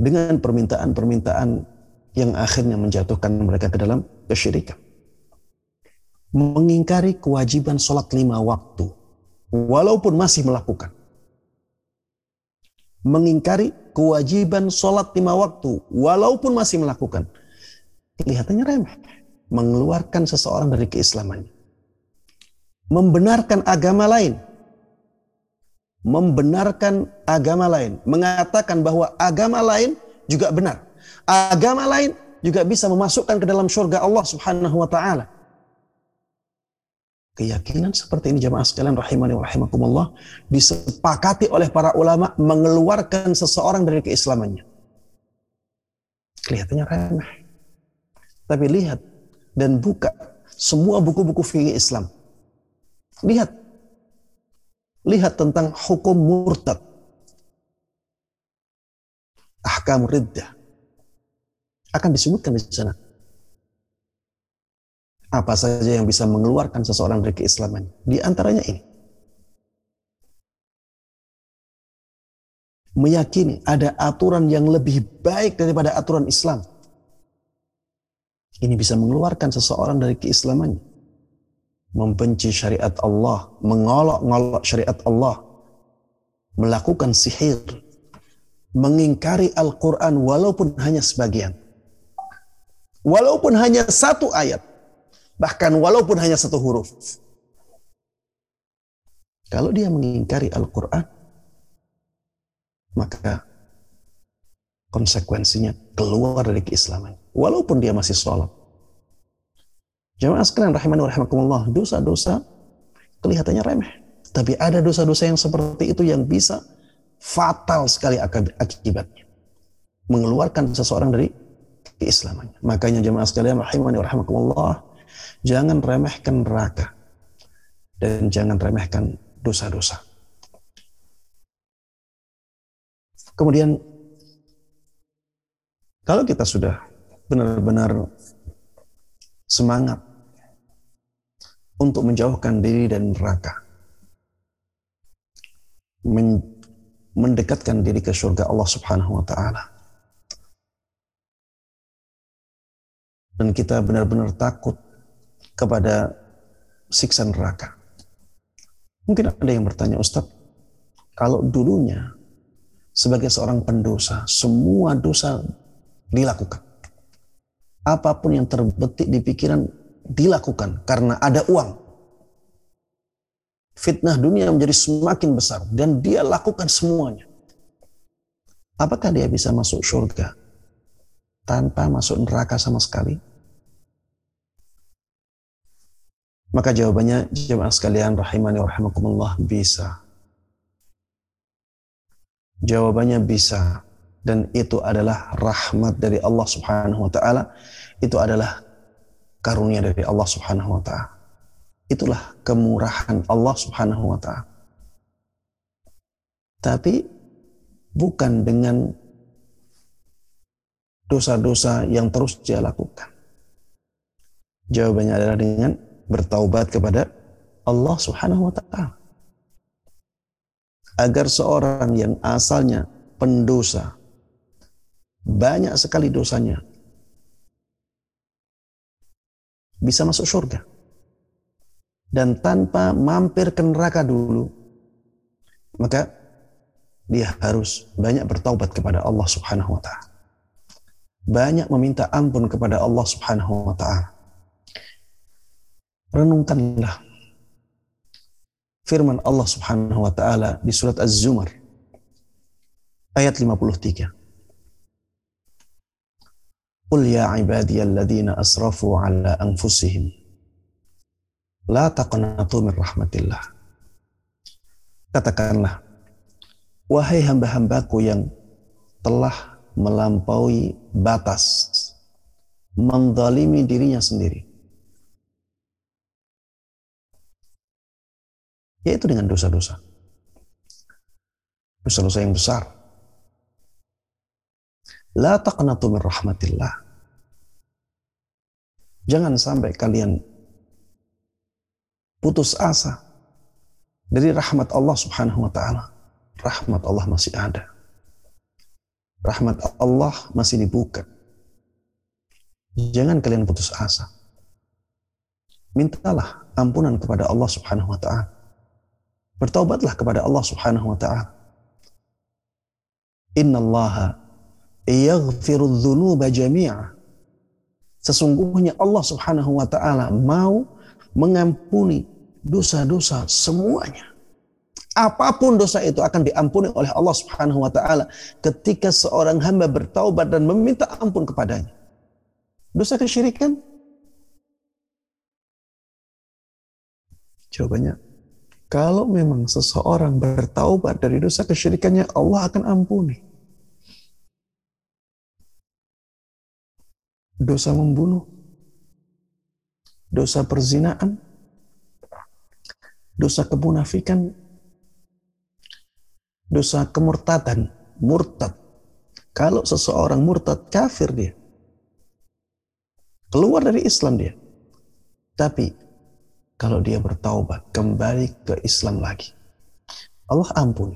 dengan permintaan-permintaan yang akhirnya menjatuhkan mereka ke dalam kesyirikan. Mengingkari kewajiban sholat lima waktu, walaupun masih melakukan. Mengingkari kewajiban sholat lima waktu, walaupun masih melakukan. Kelihatannya remeh. Mengeluarkan seseorang dari keislamannya. Membenarkan agama lain, membenarkan agama lain, mengatakan bahwa agama lain juga benar. Agama lain juga bisa memasukkan ke dalam surga Allah Subhanahu wa taala. Keyakinan seperti ini jamaah sekalian rahimani rahimakumullah disepakati oleh para ulama mengeluarkan seseorang dari keislamannya. Kelihatannya remeh. Tapi lihat dan buka semua buku-buku fikih Islam. Lihat Lihat tentang hukum murtad. Ahkam riddah. Akan disebutkan di sana. Apa saja yang bisa mengeluarkan seseorang dari keislaman. Di antaranya ini. Meyakini ada aturan yang lebih baik daripada aturan Islam. Ini bisa mengeluarkan seseorang dari keislamannya membenci syariat Allah, mengolok-ngolok syariat Allah, melakukan sihir, mengingkari Al-Quran walaupun hanya sebagian. Walaupun hanya satu ayat. Bahkan walaupun hanya satu huruf. Kalau dia mengingkari Al-Quran, maka konsekuensinya keluar dari keislaman. Walaupun dia masih sholat. Jemaah sekalian rahimani rahimakumullah, dosa-dosa kelihatannya remeh. Tapi ada dosa-dosa yang seperti itu yang bisa fatal sekali akibatnya. Mengeluarkan seseorang dari keislamannya. Makanya jemaah sekalian rahimani rahimakumullah, jangan remehkan neraka. Dan jangan remehkan dosa-dosa. Kemudian kalau kita sudah benar-benar semangat untuk menjauhkan diri dari neraka. Men mendekatkan diri ke surga Allah Subhanahu wa taala. Dan kita benar-benar takut kepada siksa neraka. Mungkin ada yang bertanya, Ustaz, kalau dulunya sebagai seorang pendosa, semua dosa dilakukan. Apa pun yang terbetik di pikiran dilakukan karena ada uang. Fitnah dunia menjadi semakin besar dan dia lakukan semuanya. Apakah dia bisa masuk surga tanpa masuk neraka sama sekali? Maka jawabannya jemaah sekalian rahimani wa rahimakumullah bisa. Jawabannya bisa. dan itu adalah rahmat dari Allah Subhanahu wa taala. Itu adalah karunia dari Allah Subhanahu wa taala. Itulah kemurahan Allah Subhanahu wa taala. Tapi bukan dengan dosa-dosa yang terus dia lakukan. Jawabannya adalah dengan bertaubat kepada Allah Subhanahu wa taala. Agar seorang yang asalnya pendosa banyak sekali dosanya bisa masuk surga. Dan tanpa mampir ke neraka dulu maka dia harus banyak bertaubat kepada Allah Subhanahu wa taala. Banyak meminta ampun kepada Allah Subhanahu wa taala renungkanlah firman Allah Subhanahu wa taala di surat Az-Zumar ayat 53 Qul ya ibadiyalladzina asrafu ala anfusihim la taqnatu min rahmatillah. Katakanlah, wahai hamba-hambaku yang telah melampaui batas, mendalimi dirinya sendiri. Yaitu dengan dosa-dosa. Dosa-dosa yang besar. La taqnatu min rahmatillah. Jangan sampai kalian putus asa dari rahmat Allah Subhanahu wa taala. Rahmat Allah masih ada. Rahmat Allah masih dibuka. Jangan kalian putus asa. Mintalah ampunan kepada Allah Subhanahu wa taala. Bertaubatlah kepada Allah Subhanahu wa taala. Innallaha yaghfiru dzunuba jami'a Sesungguhnya Allah Subhanahu wa taala mau mengampuni dosa-dosa semuanya. Apa pun dosa itu akan diampuni oleh Allah Subhanahu wa taala ketika seorang hamba bertaubat dan meminta ampun kepadanya. Dosa kesyirikan? Jawabannya, kalau memang seseorang bertaubat dari dosa kesyirikannya, Allah akan ampuni. dosa membunuh, dosa perzinaan, dosa kemunafikan, dosa kemurtadan, murtad. Kalau seseorang murtad, kafir dia. Keluar dari Islam dia. Tapi kalau dia bertaubat, kembali ke Islam lagi. Allah ampuni.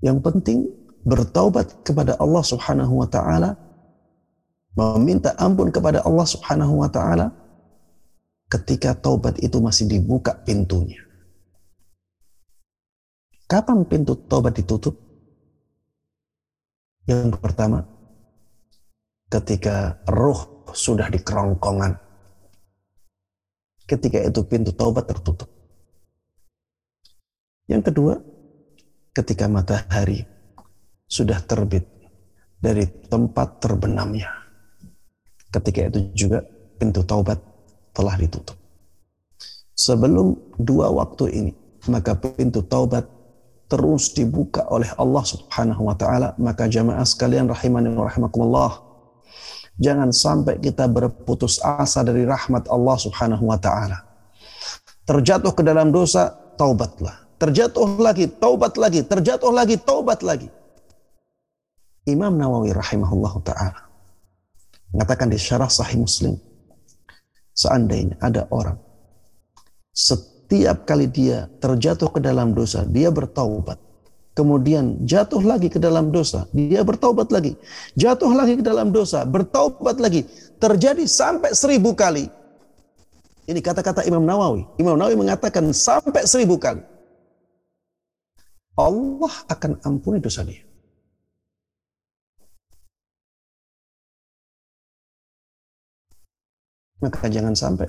Yang penting bertaubat kepada Allah Subhanahu wa taala meminta ampun kepada Allah Subhanahu wa taala ketika taubat itu masih dibuka pintunya. Kapan pintu taubat ditutup? Yang pertama, ketika roh sudah di kerongkongan. Ketika itu pintu taubat tertutup. Yang kedua, ketika matahari sudah terbit dari tempat terbenamnya ketika itu juga pintu taubat telah ditutup. Sebelum dua waktu ini, maka pintu taubat terus dibuka oleh Allah Subhanahu wa taala, maka jamaah sekalian rahimani wa rahimakumullah. Jangan sampai kita berputus asa dari rahmat Allah Subhanahu wa taala. Terjatuh ke dalam dosa, taubatlah. Terjatuh lagi, taubat lagi, terjatuh lagi, taubat lagi. Imam Nawawi rahimahullah taala mengatakan di syarah sahih muslim seandainya ada orang setiap kali dia terjatuh ke dalam dosa dia bertaubat kemudian jatuh lagi ke dalam dosa dia bertaubat lagi. Jatuh lagi ke dalam dosa bertaubat lagi. Terjadi sampai seribu kali. Ini kata-kata Imam Nawawi. Imam Nawawi mengatakan sampai seribu kali. Allah akan ampuni dosa dia. Maka jangan sampai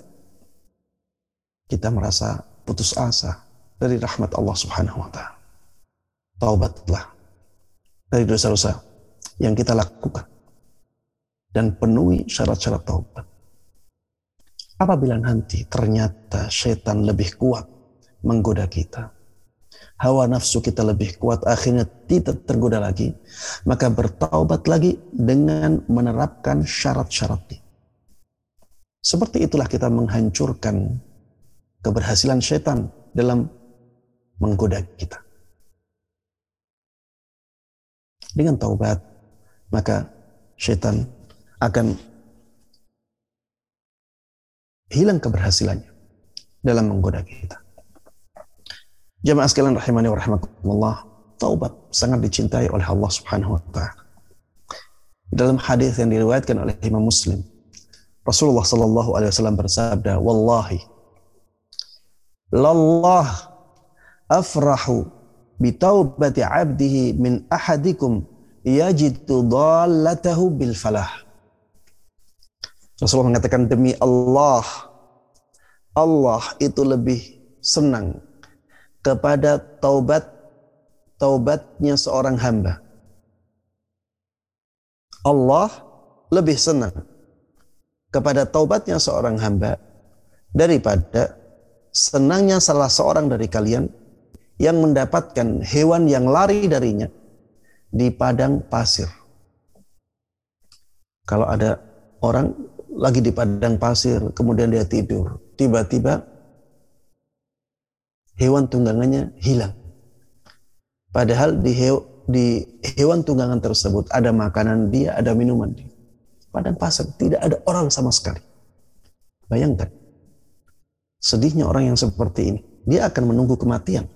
kita merasa putus asa dari rahmat Allah Subhanahu wa taala. Taubatlah dari dosa-dosa yang kita lakukan dan penuhi syarat-syarat taubat. Apabila nanti ternyata setan lebih kuat menggoda kita, hawa nafsu kita lebih kuat, akhirnya tidak tergoda lagi, maka bertaubat lagi dengan menerapkan syarat-syaratnya. Seperti itulah kita menghancurkan keberhasilan setan dalam menggoda kita. Dengan taubat, maka setan akan hilang keberhasilannya dalam menggoda kita. Jamaah sekalian rahimani wa taubat sangat dicintai oleh Allah Subhanahu wa taala. Dalam hadis yang diriwayatkan oleh Imam Muslim, Rasulullah sallallahu alaihi wasallam bersabda, "Wallahi lallah afrahu bi taubati 'abdihi min ahadikum yajidu dallatahu bil falah." Rasulullah mengatakan demi Allah Allah itu lebih senang kepada taubat taubatnya seorang hamba. Allah lebih senang kepada taubatnya seorang hamba daripada senangnya salah seorang dari kalian yang mendapatkan hewan yang lari darinya di padang pasir. Kalau ada orang lagi di padang pasir, kemudian dia tidur, tiba-tiba hewan tunggangannya hilang. Padahal di, he, di hewan tunggangan tersebut ada makanan dia, ada minuman dia. Padang pasir tidak ada orang sama sekali. Bayangkan. Sedihnya orang yang seperti ini. Dia akan menunggu kematian.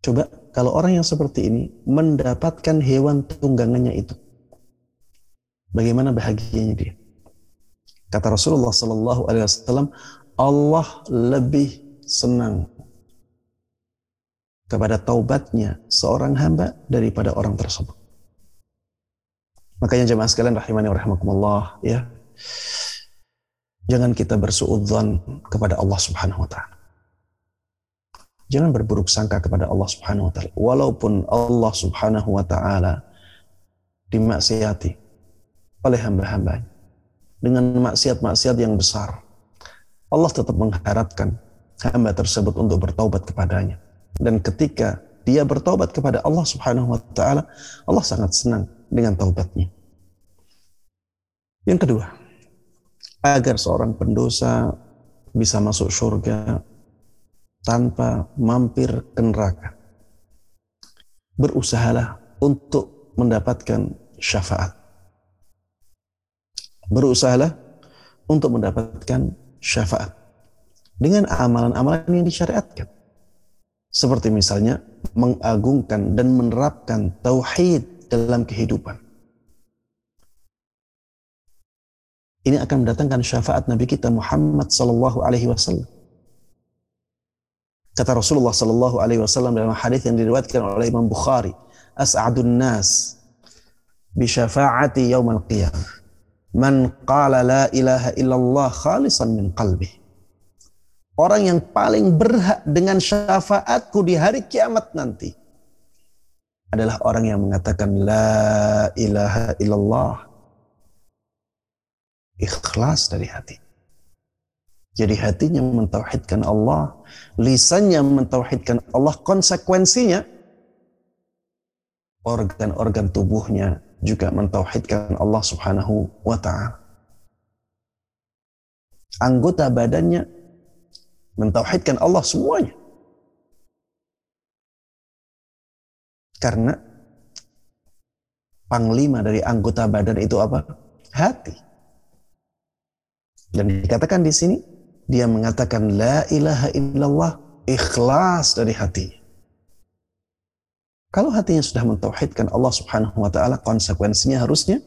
Coba kalau orang yang seperti ini mendapatkan hewan tunggangannya itu. Bagaimana bahagianya dia? Kata Rasulullah Sallallahu Alaihi Wasallam, Allah lebih senang kepada taubatnya seorang hamba daripada orang tersebut. Makanya jemaah sekalian rahimani wa rahimakumullah ya. Jangan kita bersuudzon kepada Allah Subhanahu wa taala. Jangan berburuk sangka kepada Allah Subhanahu wa taala walaupun Allah Subhanahu wa taala dimaksiati oleh hamba-hambanya dengan maksiat-maksiat yang besar. Allah tetap mengharapkan hamba tersebut untuk bertaubat kepadanya. Dan ketika dia bertaubat kepada Allah Subhanahu wa taala, Allah sangat senang dengan taubatnya. Yang kedua, agar seorang pendosa bisa masuk surga tanpa mampir ke neraka. Berusahalah untuk mendapatkan syafaat berusahalah untuk mendapatkan syafaat dengan amalan-amalan yang disyariatkan. Seperti misalnya mengagungkan dan menerapkan tauhid dalam kehidupan. Ini akan mendatangkan syafaat Nabi kita Muhammad sallallahu alaihi wasallam. Kata Rasulullah sallallahu alaihi wasallam dalam hadis yang diriwayatkan oleh Imam Bukhari, "As'adun nas bi syafaati qiyamah." Man qala la ilaha illallah khalisan min qalbi. Orang yang paling berhak dengan syafaatku di hari kiamat nanti adalah orang yang mengatakan la ilaha illallah ikhlas dari hati. Jadi hatinya mentauhidkan Allah, lisannya mentauhidkan Allah, konsekuensinya organ-organ tubuhnya juga mentauhidkan Allah Subhanahu wa taala. Anggota badannya mentauhidkan Allah semuanya. Karena panglima dari anggota badan itu apa? Hati. Dan dikatakan di sini dia mengatakan la ilaha illallah ikhlas dari hati. Kalau hatinya sudah mentauhidkan Allah Subhanahu wa taala, konsekuensinya harusnya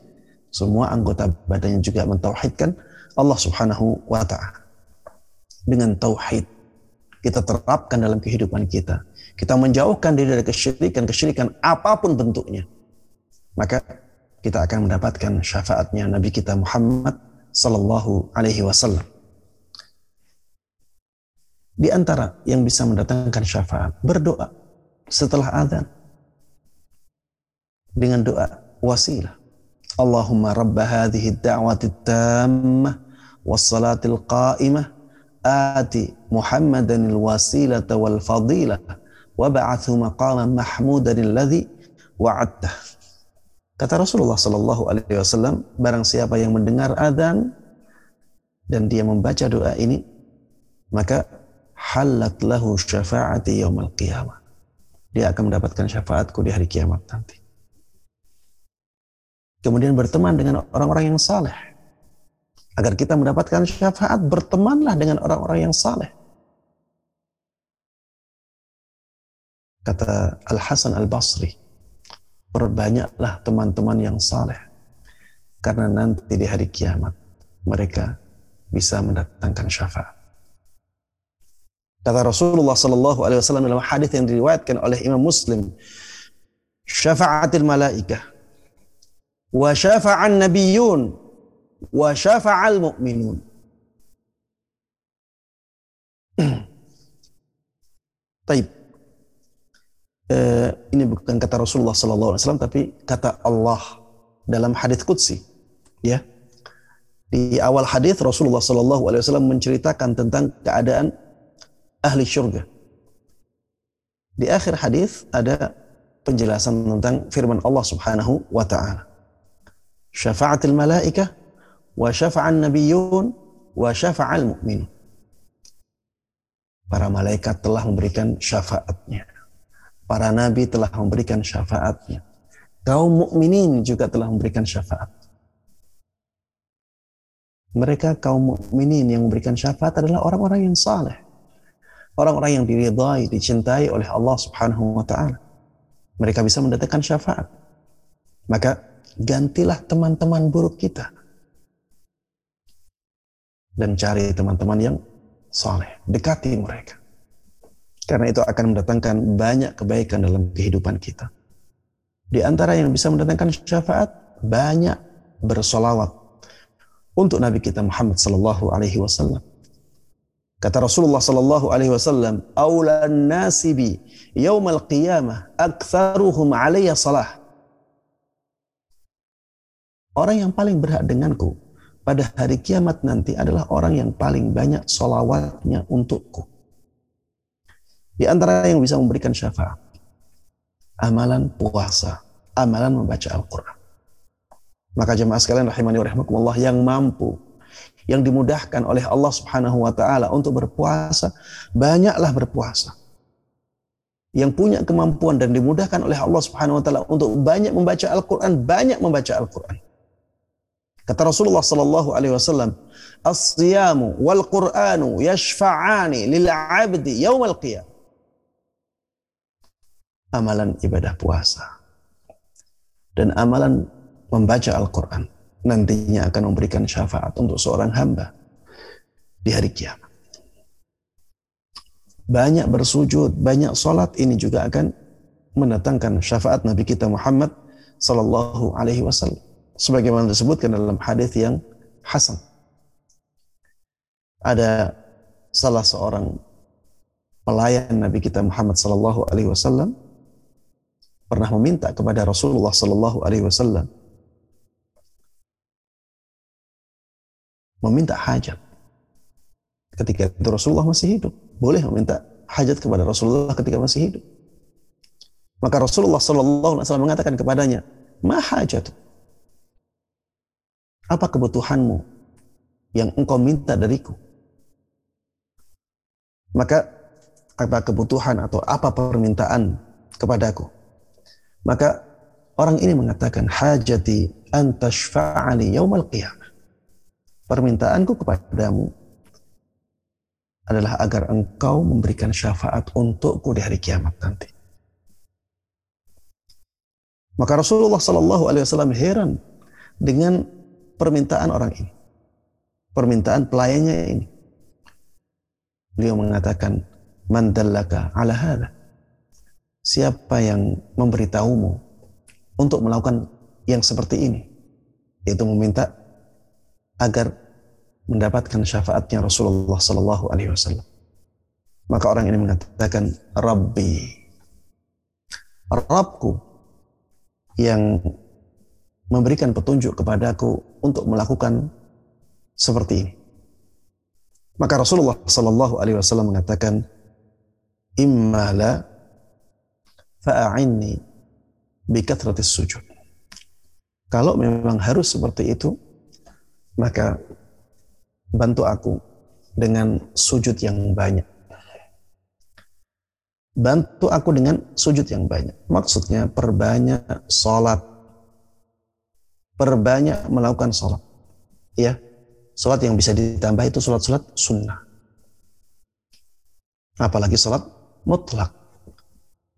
semua anggota badannya juga mentauhidkan Allah Subhanahu wa taala. Dengan tauhid kita terapkan dalam kehidupan kita. Kita menjauhkan diri dari kesyirikan-kesyirikan apa pun bentuknya. Maka kita akan mendapatkan syafaatnya Nabi kita Muhammad sallallahu alaihi wasallam. Di antara yang bisa mendatangkan syafaat, berdoa setelah azan dengan doa wasilah. Allahumma rabba hadhihi ad-da'wati at-tammah was-salatil qa'imah ati Muhammadan al-wasilata wal fadilah wa ba'athu maqaman mahmudan alladhi wa'adtah. Kata Rasulullah sallallahu alaihi wasallam, barang siapa yang mendengar adzan dan dia membaca doa ini, maka halat lahu syafaati yaumal qiyamah. Dia akan mendapatkan syafaatku di hari kiamat nanti. Kemudian berteman dengan orang-orang yang saleh. Agar kita mendapatkan syafaat, bertemanlah dengan orang-orang yang saleh. Kata Al-Hasan Al-Basri, perbanyaklah teman-teman yang saleh. Karena nanti di hari kiamat, mereka bisa mendatangkan syafaat. Kata Rasulullah Sallallahu Alaihi Wasallam dalam hadis yang diriwayatkan oleh Imam Muslim, syafaatil malaikah, wa syafa'an nabiyyun, wa syafa'al mu'minun. Taib. Eh, ini bukan kata Rasulullah Sallallahu Alaihi Wasallam, tapi kata Allah dalam hadis Qudsi. Ya, di awal hadis Rasulullah Sallallahu Alaihi Wasallam menceritakan tentang keadaan ahli syurga. Di akhir hadis ada penjelasan tentang firman Allah Subhanahu wa taala. Syafa'atul malaikah wa syafa'an nabiyyun wa syafa'al mu'min. Para malaikat telah memberikan syafaatnya. Para nabi telah memberikan syafaatnya. Kaum mukminin juga telah memberikan syafaat. Mereka kaum mukminin yang memberikan syafaat adalah orang-orang yang saleh orang-orang yang diridhai, dicintai oleh Allah Subhanahu wa taala. Mereka bisa mendatangkan syafaat. Maka gantilah teman-teman buruk kita. Dan cari teman-teman yang saleh, dekati mereka. Karena itu akan mendatangkan banyak kebaikan dalam kehidupan kita. Di antara yang bisa mendatangkan syafaat, banyak bersolawat untuk Nabi kita Muhammad sallallahu alaihi wasallam Kata Rasulullah sallallahu alaihi wasallam, "Aulan nasibi yaumal qiyamah aktsaruhum alayya salah." Orang yang paling berhak denganku pada hari kiamat nanti adalah orang yang paling banyak solawatnya untukku. Di antara yang bisa memberikan syafaat, amalan puasa, amalan membaca Al-Quran. Maka jemaah sekalian rahimani wa rahimakumullah yang mampu yang dimudahkan oleh Allah Subhanahu wa taala untuk berpuasa, banyaklah berpuasa. Yang punya kemampuan dan dimudahkan oleh Allah Subhanahu wa taala untuk banyak membaca Al-Qur'an, banyak membaca Al-Qur'an. Kata Rasulullah sallallahu alaihi wasallam, "As-siyamu wal Qur'anu yashfa'ani lil 'abdi yaumal qiyam." Amalan ibadah puasa dan amalan membaca Al-Qur'an nantinya akan memberikan syafaat untuk seorang hamba di hari kiamat. Banyak bersujud, banyak sholat ini juga akan mendatangkan syafaat Nabi kita Muhammad Sallallahu Alaihi Wasallam. Sebagaimana disebutkan dalam hadis yang hasan. Ada salah seorang pelayan Nabi kita Muhammad Sallallahu Alaihi Wasallam pernah meminta kepada Rasulullah Sallallahu Alaihi Wasallam meminta hajat. Ketika itu Rasulullah masih hidup. Boleh meminta hajat kepada Rasulullah ketika masih hidup. Maka Rasulullah Sallallahu Alaihi Wasallam mengatakan kepadanya, Ma hajat? Apa kebutuhanmu yang engkau minta dariku? Maka apa kebutuhan atau apa permintaan kepadaku? Maka orang ini mengatakan hajati antashfa'ali yaumal qiyamah permintaanku kepadamu adalah agar engkau memberikan syafaat untukku di hari kiamat nanti. Maka Rasulullah Shallallahu Alaihi Wasallam heran dengan permintaan orang ini, permintaan pelayannya ini. Beliau mengatakan, "Mandallaka ala hada." Siapa yang memberitahumu untuk melakukan yang seperti ini? Yaitu meminta agar mendapatkan syafaatnya Rasulullah Sallallahu Alaihi Wasallam. Maka orang ini mengatakan, Rabbi, Rabbku yang memberikan petunjuk kepadaku untuk melakukan seperti ini. Maka Rasulullah Sallallahu Alaihi Wasallam mengatakan, "Imma la fa'inni bikathratis sujud." Kalau memang harus seperti itu, maka bantu aku dengan sujud yang banyak. Bantu aku dengan sujud yang banyak. Maksudnya perbanyak sholat. Perbanyak melakukan sholat. Ya, sholat yang bisa ditambah itu sholat-sholat sunnah. Apalagi sholat mutlak.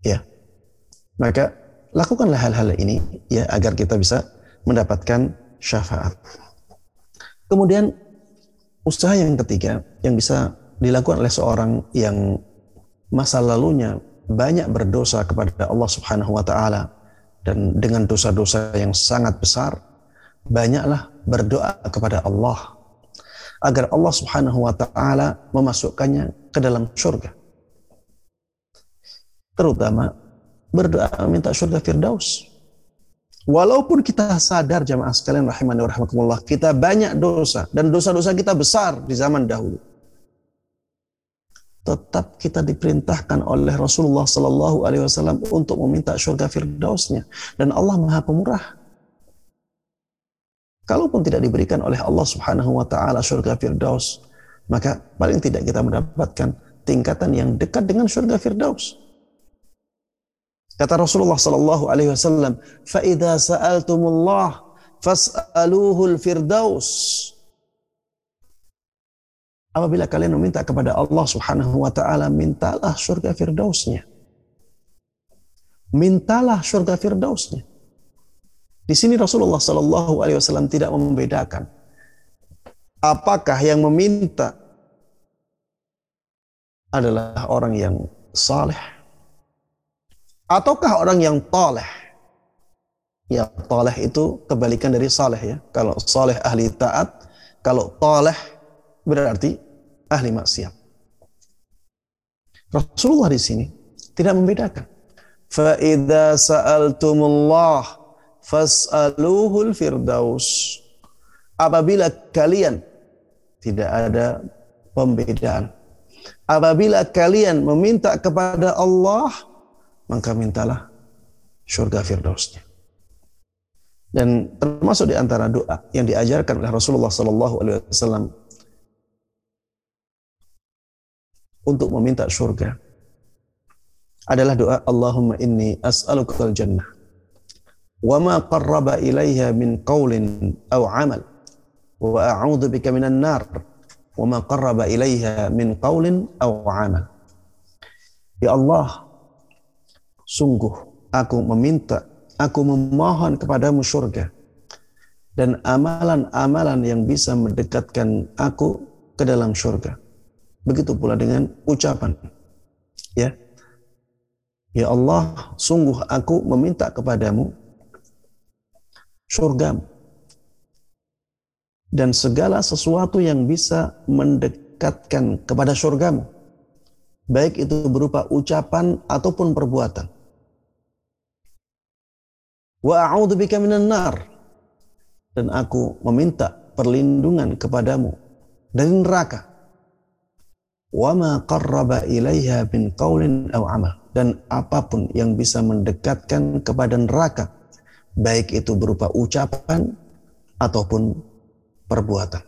Ya, maka lakukanlah hal-hal ini ya agar kita bisa mendapatkan syafaat. Kemudian usaha yang ketiga yang bisa dilakukan oleh seorang yang masa lalunya banyak berdosa kepada Allah Subhanahu wa taala dan dengan dosa-dosa yang sangat besar banyaklah berdoa kepada Allah agar Allah Subhanahu wa taala memasukkannya ke dalam surga. Terutama berdoa minta surga Firdaus. Walaupun kita sadar jamaah sekalian rahimani wa rahmatullah, kita banyak dosa dan dosa-dosa kita besar di zaman dahulu. Tetap kita diperintahkan oleh Rasulullah Sallallahu Alaihi Wasallam untuk meminta surga firdausnya dan Allah Maha Pemurah. Kalaupun tidak diberikan oleh Allah Subhanahu Wa Taala surga firdaus, maka paling tidak kita mendapatkan tingkatan yang dekat dengan surga firdaus. Kata Rasulullah sallallahu alaihi wasallam, "Fa idza sa'altumullah fas'aluhul firdaus." Apabila kalian meminta kepada Allah Subhanahu wa taala, mintalah surga firdausnya. Mintalah surga firdausnya. Di sini Rasulullah sallallahu alaihi wasallam tidak membedakan apakah yang meminta adalah orang yang saleh ataukah orang yang toleh? Ya, toleh itu kebalikan dari saleh ya. Kalau saleh ahli taat, kalau toleh berarti ahli maksiat. Rasulullah di sini tidak membedakan. Fa'idha sa'altumullah fas'aluhul firdaus. Apabila kalian tidak ada pembedaan. Apabila kalian meminta kepada Allah, maka mintalah surga firdausnya. Dan termasuk di antara doa yang diajarkan oleh Rasulullah Sallallahu Alaihi Wasallam untuk meminta surga adalah doa Allahumma inni as'aluka al-jannah wa ma qarraba ilaiha min qawlin aw amal wa a'udzu bika minan nar wa ma qarraba ilaiha min qawlin aw amal Ya Allah Sungguh aku meminta, aku memohon kepadamu surga. Dan amalan-amalan yang bisa mendekatkan aku ke dalam surga. Begitu pula dengan ucapan. Ya. Ya Allah, sungguh aku meminta kepadamu surgamu. Dan segala sesuatu yang bisa mendekatkan kepada surgamu. Baik itu berupa ucapan ataupun perbuatan. Wa a'udzubika minan nar. Dan aku meminta perlindungan kepadamu dari neraka. Wa ma qarraba ilaiha bin qaulin aw amal. Dan apa pun yang bisa mendekatkan kepada neraka, baik itu berupa ucapan ataupun perbuatan.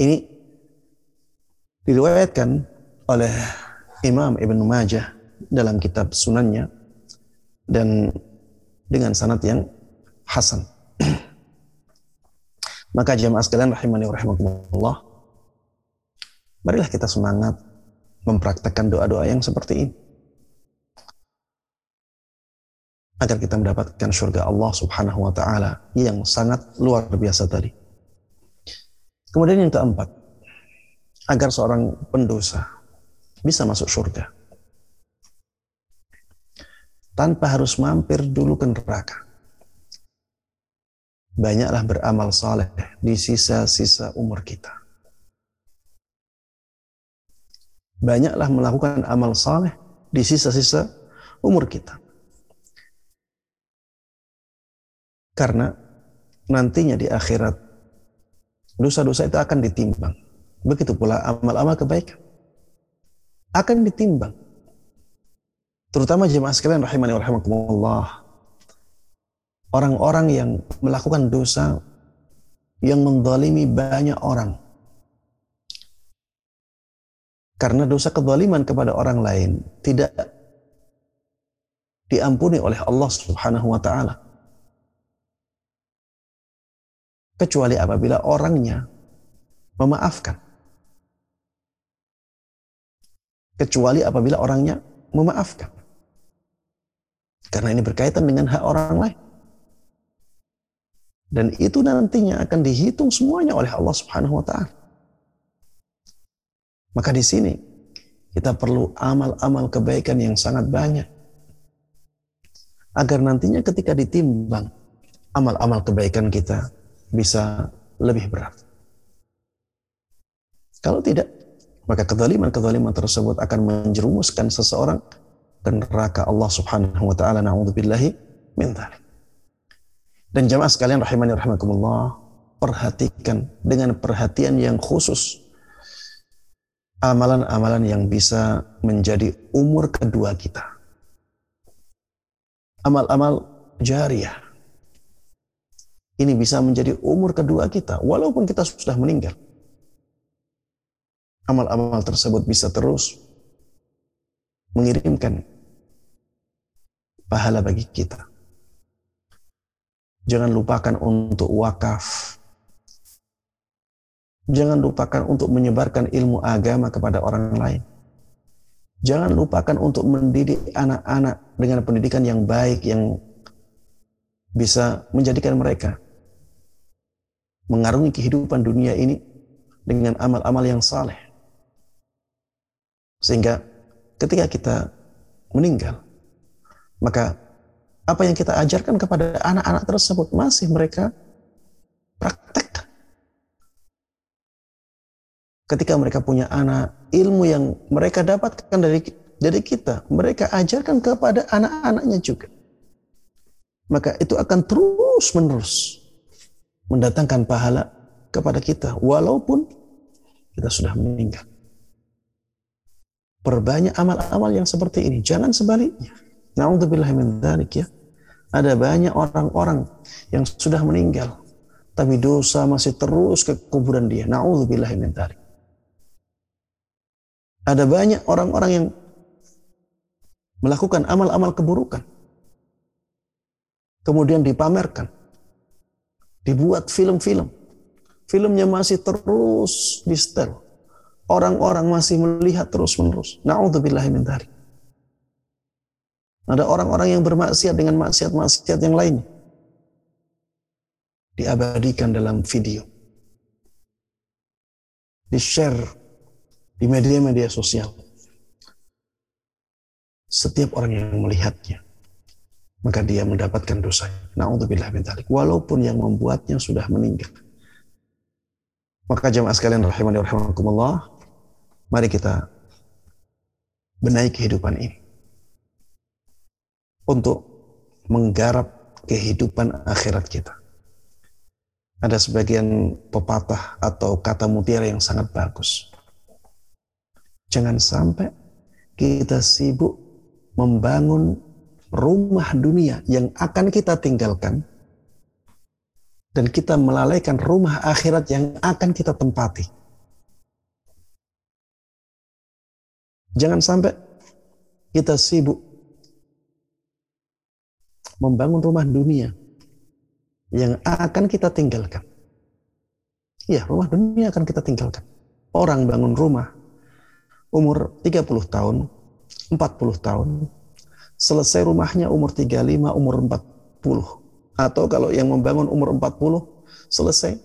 Ini diriwayatkan oleh Imam Ibn Majah dalam kitab sunannya dan dengan sanad yang hasan. Maka jemaah sekalian rahimani wa rahimakumullah. Marilah kita semangat mempraktekkan doa-doa yang seperti ini. Agar kita mendapatkan surga Allah subhanahu wa ta'ala yang sangat luar biasa tadi. Kemudian yang keempat, agar seorang pendosa bisa masuk surga tanpa harus mampir dulu ke neraka. Banyaklah beramal saleh di sisa-sisa umur kita. Banyaklah melakukan amal saleh di sisa-sisa umur kita. Karena nantinya di akhirat dosa-dosa itu akan ditimbang Begitu pula amal-amal kebaikan akan ditimbang. Terutama jemaah sekalian rahimani rahimakumullah. Orang-orang yang melakukan dosa yang mendalimi banyak orang. Karena dosa kezaliman kepada orang lain tidak diampuni oleh Allah Subhanahu wa taala. Kecuali apabila orangnya memaafkan. Kecuali apabila orangnya memaafkan. Karena ini berkaitan dengan hak orang lain. Dan itu nantinya akan dihitung semuanya oleh Allah Subhanahu wa taala. Maka di sini kita perlu amal-amal kebaikan yang sangat banyak. Agar nantinya ketika ditimbang amal-amal kebaikan kita bisa lebih berat. Kalau tidak, maka kezaliman-kezaliman tersebut akan menjerumuskan seseorang ke neraka Allah Subhanahu wa taala. Nauzubillahi min dzalik. Dan jamaah sekalian rahimani rahimakumullah, perhatikan dengan perhatian yang khusus amalan-amalan yang bisa menjadi umur kedua kita. Amal-amal jariah. Ini bisa menjadi umur kedua kita, walaupun kita sudah meninggal. Amal-amal tersebut bisa terus mengirimkan pahala bagi kita. Jangan lupakan untuk wakaf Jangan lupakan untuk menyebarkan ilmu agama kepada orang lain. Jangan lupakan untuk mendidik anak-anak dengan pendidikan yang baik yang bisa menjadikan mereka mengarungi kehidupan dunia ini dengan amal-amal yang saleh. Sehingga ketika kita meninggal, maka apa yang kita ajarkan kepada anak-anak tersebut masih mereka praktekkan ketika mereka punya anak, ilmu yang mereka dapatkan dari dari kita, mereka ajarkan kepada anak-anaknya juga. Maka itu akan terus-menerus mendatangkan pahala kepada kita walaupun kita sudah meninggal. Perbanyak amal-amal yang seperti ini, jangan sebaliknya. Nauzubillah min ya. Ada banyak orang-orang yang sudah meninggal tapi dosa masih terus ke kuburan dia. Nauzubillah min. Ada banyak orang-orang yang melakukan amal-amal keburukan. Kemudian dipamerkan. Dibuat film-film. Filmnya masih terus di setel. Orang-orang masih melihat terus-menerus. Na'udzubillah. Ada orang-orang yang bermaksiat dengan maksiat-maksiat yang lainnya. Diabadikan dalam video. Di-share di media-media sosial. Setiap orang yang melihatnya, maka dia mendapatkan dosa. Na'udzubillah min. Walaupun yang membuatnya sudah meninggal. Maka jemaah sekalian rahimani rahimakumullah, mari kita benahi kehidupan ini. Untuk menggarap kehidupan akhirat kita. Ada sebagian pepatah atau kata mutiara yang sangat bagus. Jangan sampai kita sibuk membangun rumah dunia yang akan kita tinggalkan dan kita melalaikan rumah akhirat yang akan kita tempati. Jangan sampai kita sibuk membangun rumah dunia yang akan kita tinggalkan. Ya, rumah dunia akan kita tinggalkan. Orang bangun rumah umur 30 tahun, 40 tahun, selesai rumahnya umur 35, umur 40. Atau kalau yang membangun umur 40, selesai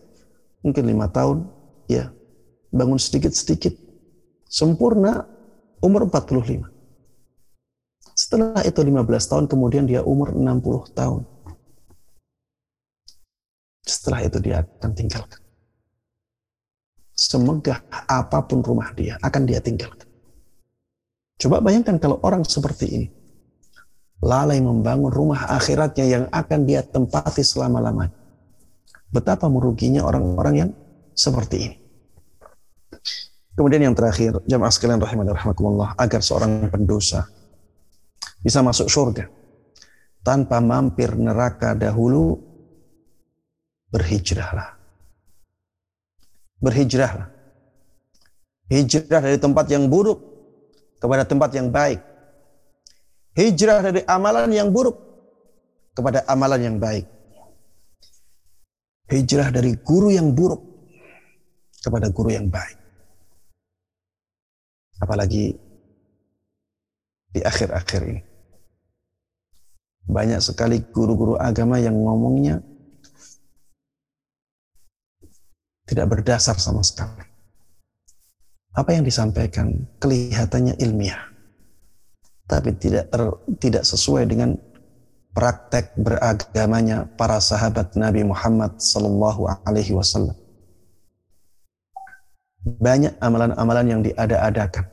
mungkin lima tahun, ya bangun sedikit-sedikit, sempurna umur 45. Setelah itu 15 tahun, kemudian dia umur 60 tahun. Setelah itu dia akan tinggalkan semegah apa pun rumah dia akan dia tinggalkan. Coba bayangkan kalau orang seperti ini lalai membangun rumah akhiratnya yang akan dia tempati selama-lamanya. Betapa meruginya orang-orang yang seperti ini. Kemudian yang terakhir, jamaah sekalian rahimah rahimakumullah, agar seorang pendosa bisa masuk surga tanpa mampir neraka dahulu, berhijrahlah. Berhijrahlah. Hijrah dari tempat yang buruk kepada tempat yang baik. Hijrah dari amalan yang buruk kepada amalan yang baik. Hijrah dari guru yang buruk kepada guru yang baik. Apalagi di akhir-akhir ini. Banyak sekali guru-guru agama yang ngomongnya tidak berdasar sama sekali. Apa yang disampaikan kelihatannya ilmiah, tapi tidak ter, tidak sesuai dengan praktek beragamanya para sahabat Nabi Muhammad Sallallahu Alaihi Wasallam. Banyak amalan-amalan yang diada-adakan.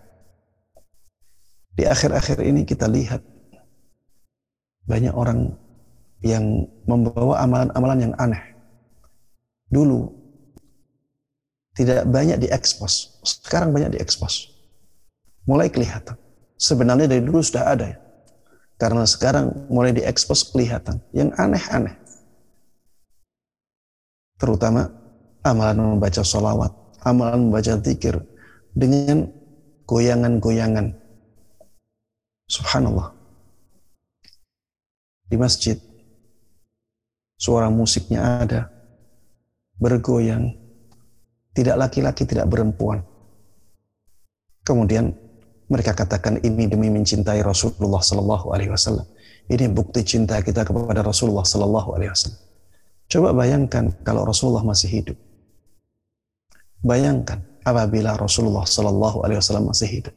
Di akhir-akhir ini kita lihat banyak orang yang membawa amalan-amalan yang aneh. Dulu tidak banyak diekspos, sekarang banyak diekspos. Mulai kelihatan. Sebenarnya dari dulu sudah ada ya. Karena sekarang mulai diekspos kelihatan yang aneh-aneh. Terutama amalan membaca sholawat, amalan membaca zikir dengan goyangan-goyangan. Subhanallah. Di masjid, suara musiknya ada, bergoyang, tidak laki-laki, tidak perempuan. Kemudian mereka katakan ini demi mencintai Rasulullah Sallallahu Alaihi Wasallam. Ini bukti cinta kita kepada Rasulullah Sallallahu Alaihi Wasallam. Coba bayangkan kalau Rasulullah masih hidup. Bayangkan apabila Rasulullah Sallallahu Alaihi Wasallam masih hidup.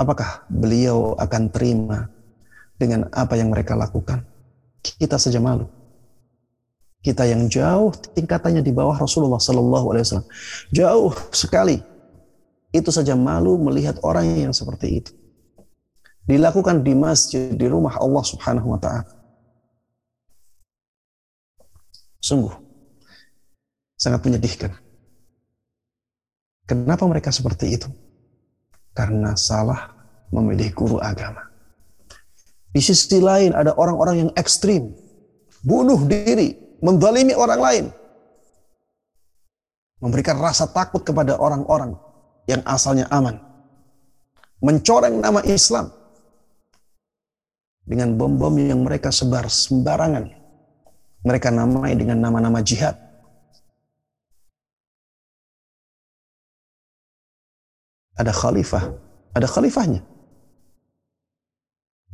Apakah beliau akan terima dengan apa yang mereka lakukan? Kita saja malu. Kita yang jauh tingkatannya di bawah Rasulullah Sallallahu Alaihi Wasallam, jauh sekali. Itu saja malu melihat orang yang seperti itu. Dilakukan di masjid di rumah Allah Subhanahu Wa Taala. Sungguh sangat menyedihkan. Kenapa mereka seperti itu? Karena salah memilih guru agama. Di sisi lain ada orang-orang yang ekstrim, bunuh diri, mendalimi orang lain. Memberikan rasa takut kepada orang-orang yang asalnya aman. Mencoreng nama Islam dengan bom-bom yang mereka sebar sembarangan. Mereka namai dengan nama-nama jihad. Ada khalifah, ada khalifahnya.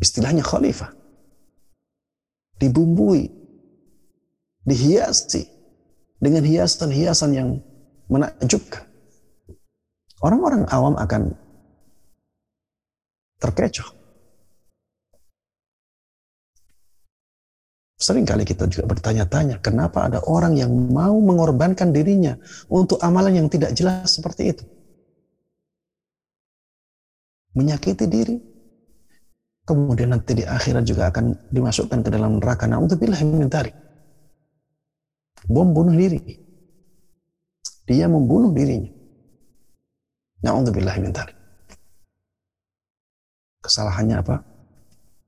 Istilahnya khalifah. Dibumbui dihiasi dengan hiasan-hiasan yang menakjubkan. Orang-orang awam akan terkecoh. Seringkali kita juga bertanya-tanya, kenapa ada orang yang mau mengorbankan dirinya untuk amalan yang tidak jelas seperti itu? Menyakiti diri, kemudian nanti di akhirat juga akan dimasukkan ke dalam neraka. Na'udzubillah min dzalik bom bunuh diri. Dia membunuh dirinya. Na'udzubillah min Kesalahannya apa?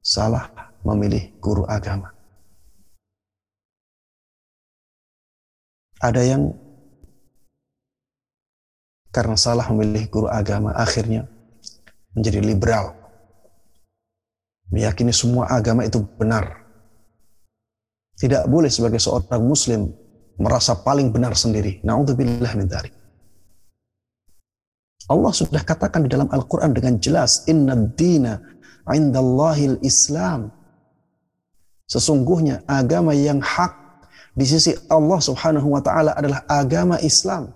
Salah memilih guru agama. Ada yang karena salah memilih guru agama akhirnya menjadi liberal. Meyakini semua agama itu benar. Tidak boleh sebagai seorang muslim merasa paling benar sendiri. Nauzubillah min dzalik. Allah sudah katakan di dalam Al-Quran dengan jelas, Inna dina indallahil Islam. Sesungguhnya agama yang hak di sisi Allah subhanahu wa ta'ala adalah agama Islam.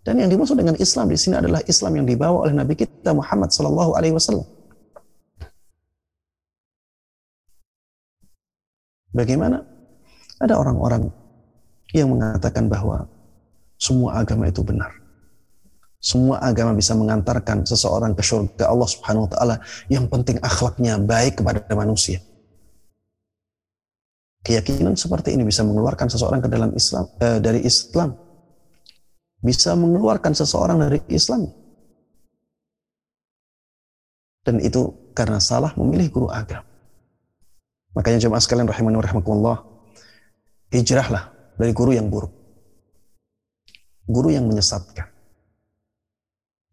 Dan yang dimaksud dengan Islam di sini adalah Islam yang dibawa oleh Nabi kita Muhammad sallallahu alaihi wasallam. Bagaimana? Ada orang-orang yang mengatakan bahwa semua agama itu benar. Semua agama bisa mengantarkan seseorang ke surga Allah Subhanahu wa taala. Yang penting akhlaknya baik kepada manusia. Keyakinan seperti ini bisa mengeluarkan seseorang ke dalam Islam eh, dari Islam. Bisa mengeluarkan seseorang dari Islam. dan itu karena salah memilih guru agama. Makanya jemaah sekalian rahimani wa rahimakumullah, hijrahlah dari guru yang buruk. Guru yang menyesatkan.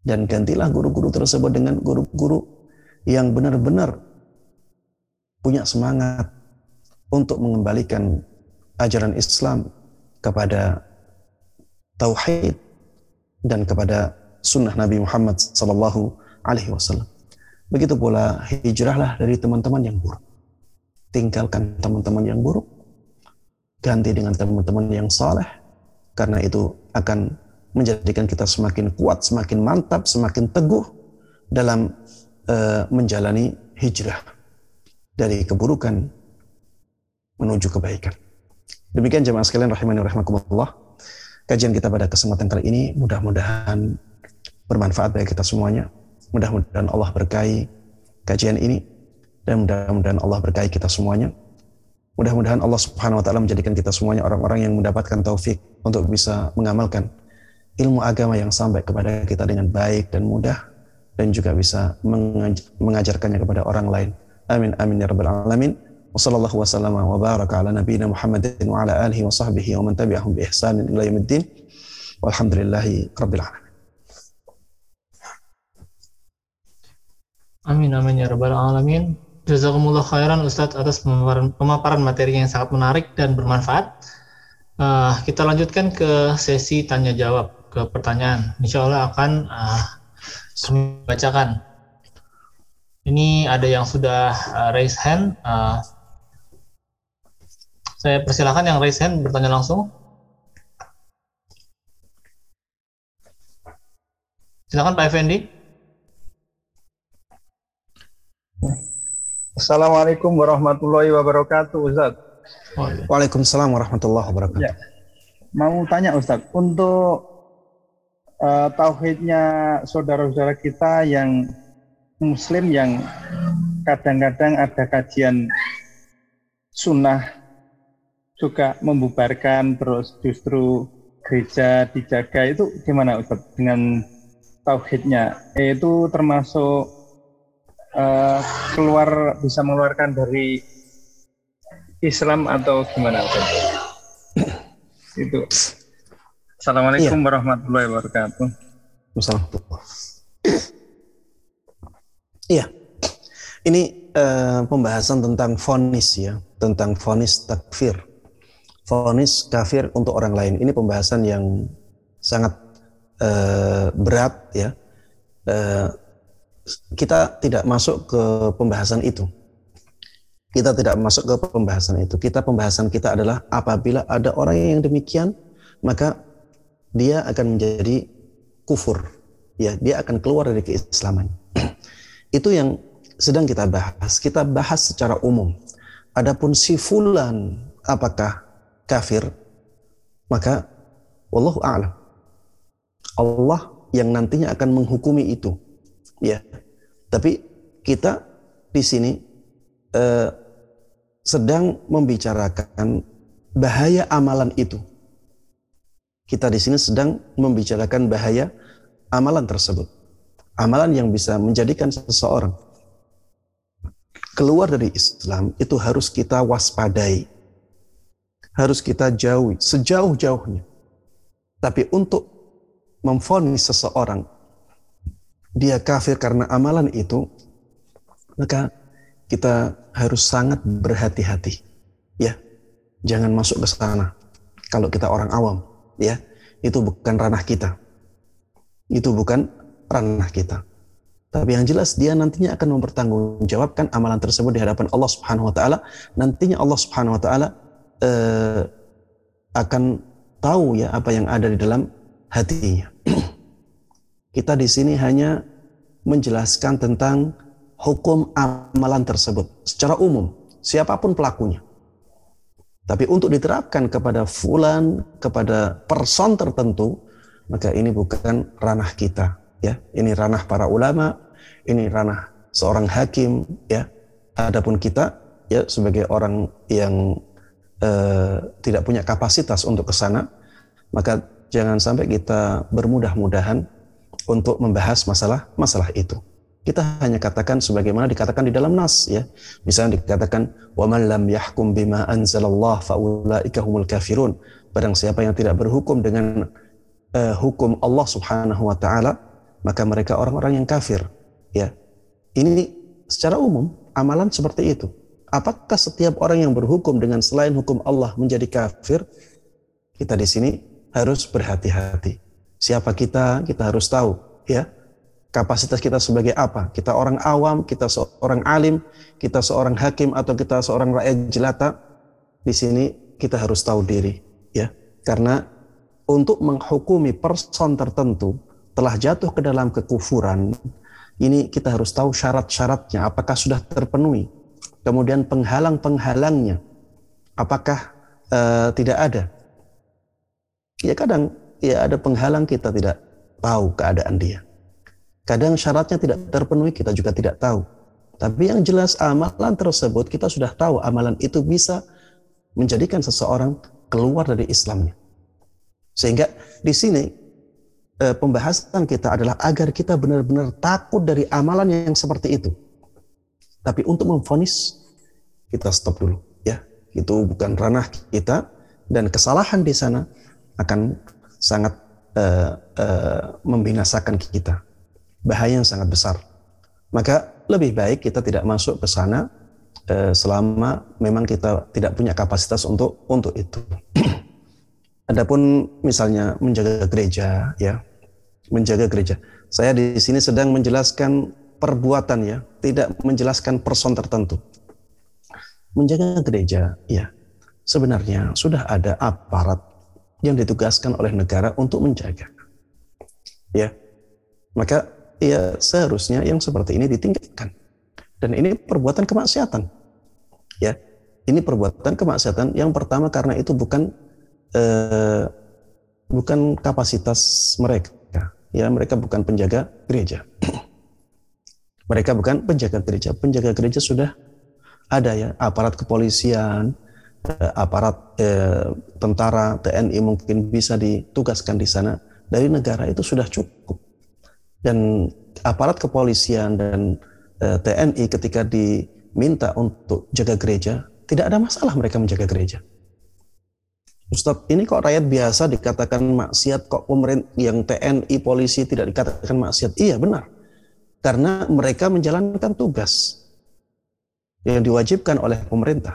Dan gantilah guru-guru tersebut dengan guru-guru yang benar-benar punya semangat untuk mengembalikan ajaran Islam kepada tauhid dan kepada sunnah Nabi Muhammad sallallahu alaihi wasallam. Begitu pula hijrahlah dari teman-teman yang buruk. Tinggalkan teman-teman yang buruk, ganti dengan teman-teman yang saleh, karena itu akan menjadikan kita semakin kuat, semakin mantap, semakin teguh dalam uh, menjalani hijrah dari keburukan menuju kebaikan. Demikian jemaah sekalian rahimani rahimakumullah. Kajian kita pada kesempatan kali ini mudah-mudahan bermanfaat bagi kita semuanya. Mudah-mudahan Allah berkahi kajian ini dan mudah-mudahan Allah berkahi kita semuanya. Mudah-mudahan Allah Subhanahu wa taala menjadikan kita semuanya orang-orang yang mendapatkan taufik untuk bisa mengamalkan ilmu agama yang sampai kepada kita dengan baik dan mudah dan juga bisa mengajarkannya kepada orang lain. Amin amin ya rabbal alamin. وصلى الله وسلم وبارك على نبينا محمد وعلى آله وصحبه ومن تبعهم بإحسان إلى يوم الدين والحمد لله رب العالمين Amin amin ya rabbal alamin. Jazakumullah khairan Ustadz atas pemaparan, pemaparan materi yang sangat menarik dan bermanfaat. Uh, kita lanjutkan ke sesi tanya jawab ke pertanyaan. Insya Allah akan uh, kami bacakan. Ini ada yang sudah uh, raise hand. Uh, saya persilahkan yang raise hand bertanya langsung. Silakan Pak Effendi. Assalamualaikum warahmatullahi wabarakatuh, Ustaz. Waalaikumsalam warahmatullahi wabarakatuh. Ya. Mau tanya Ustaz, untuk uh, tauhidnya saudara-saudara kita yang muslim yang kadang-kadang ada kajian sunnah juga membubarkan terus justru gereja dijaga itu gimana Ustaz dengan tauhidnya? Itu termasuk uh, keluar bisa mengeluarkan dari Islam atau gimana Ustaz? itu. Assalamualaikum iya. warahmatullahi wabarakatuh. Iya. Ini uh, pembahasan tentang fonis ya tentang fonis takfir vonis kafir untuk orang lain. Ini pembahasan yang sangat uh, berat ya. Uh, kita tidak masuk ke pembahasan itu. Kita tidak masuk ke pembahasan itu. Kita pembahasan kita adalah apabila ada orang yang demikian, maka dia akan menjadi kufur. Ya, dia akan keluar dari keislaman. itu yang sedang kita bahas. Kita bahas secara umum. Adapun si fulan apakah kafir, maka wallahu a'lam. Allah yang nantinya akan menghukumi itu. Ya. Tapi kita di sini eh, sedang membicarakan bahaya amalan itu. Kita di sini sedang membicarakan bahaya amalan tersebut. Amalan yang bisa menjadikan seseorang keluar dari Islam itu harus kita waspadai harus kita jauhi sejauh-jauhnya. Tapi untuk memfonis seseorang dia kafir karena amalan itu, maka kita harus sangat berhati-hati. Ya, jangan masuk ke sana. Kalau kita orang awam, ya, itu bukan ranah kita. Itu bukan ranah kita. Tapi yang jelas dia nantinya akan mempertanggungjawabkan amalan tersebut di hadapan Allah Subhanahu wa taala. Nantinya Allah Subhanahu wa taala eh, akan tahu ya apa yang ada di dalam hatinya. Kita di sini hanya menjelaskan tentang hukum amalan tersebut secara umum, siapa pun pelakunya. Tapi untuk diterapkan kepada fulan, kepada person tertentu, maka ini bukan ranah kita, ya. Ini ranah para ulama, ini ranah seorang hakim, ya. Adapun kita ya sebagai orang yang eh, tidak punya kapasitas untuk ke sana, maka jangan sampai kita bermudah-mudahan untuk membahas masalah masalah itu. Kita hanya katakan sebagaimana dikatakan di dalam nas ya. Misalnya dikatakan wa man lam yahkum bima anzalallah faulaika humul kafirun. Barang siapa yang tidak berhukum dengan uh, hukum Allah Subhanahu wa taala, maka mereka orang-orang yang kafir. Ya. Ini secara umum amalan seperti itu. Apakah setiap orang yang berhukum dengan selain hukum Allah menjadi kafir? Kita di sini harus berhati-hati. Siapa kita? Kita harus tahu, ya kapasitas kita sebagai apa? Kita orang awam, kita seorang alim, kita seorang hakim atau kita seorang rakyat jelata. Di sini kita harus tahu diri, ya. Karena untuk menghukumi person tertentu telah jatuh ke dalam kekufuran, ini kita harus tahu syarat-syaratnya apakah sudah terpenuhi. Kemudian penghalang-penghalangnya apakah uh, tidak ada? Ya kadang ya ada penghalang kita tidak tahu keadaan dia. Kadang syaratnya tidak terpenuhi, kita juga tidak tahu. Tapi yang jelas amalan tersebut kita sudah tahu amalan itu bisa menjadikan seseorang keluar dari Islamnya. Sehingga di sini eh, pembahasan kita adalah agar kita benar-benar takut dari amalan yang seperti itu. Tapi untuk memfonis kita stop dulu ya. Itu bukan ranah kita dan kesalahan di sana akan sangat uh, uh, membinasakan kita bahaya yang sangat besar. Maka lebih baik kita tidak masuk ke sana eh, selama memang kita tidak punya kapasitas untuk untuk itu. Adapun misalnya menjaga gereja ya, menjaga gereja. Saya di sini sedang menjelaskan perbuatan ya, tidak menjelaskan person tertentu. Menjaga gereja ya, sebenarnya sudah ada aparat yang ditugaskan oleh negara untuk menjaga. Ya. Maka ya seharusnya yang seperti ini ditingkatkan. Dan ini perbuatan kemaksiatan. Ya, ini perbuatan kemaksiatan yang pertama karena itu bukan eh, bukan kapasitas mereka. Ya, mereka bukan penjaga gereja. Mereka bukan penjaga gereja. Penjaga gereja sudah ada ya, aparat kepolisian, eh, aparat eh, tentara, TNI mungkin bisa ditugaskan di sana. Dari negara itu sudah cukup dan aparat kepolisian dan eh, TNI ketika diminta untuk jaga gereja, tidak ada masalah mereka menjaga gereja. Ustadz, ini kok rakyat biasa dikatakan maksiat, kok pemerintah yang TNI, polisi tidak dikatakan maksiat? Iya benar, karena mereka menjalankan tugas yang diwajibkan oleh pemerintah.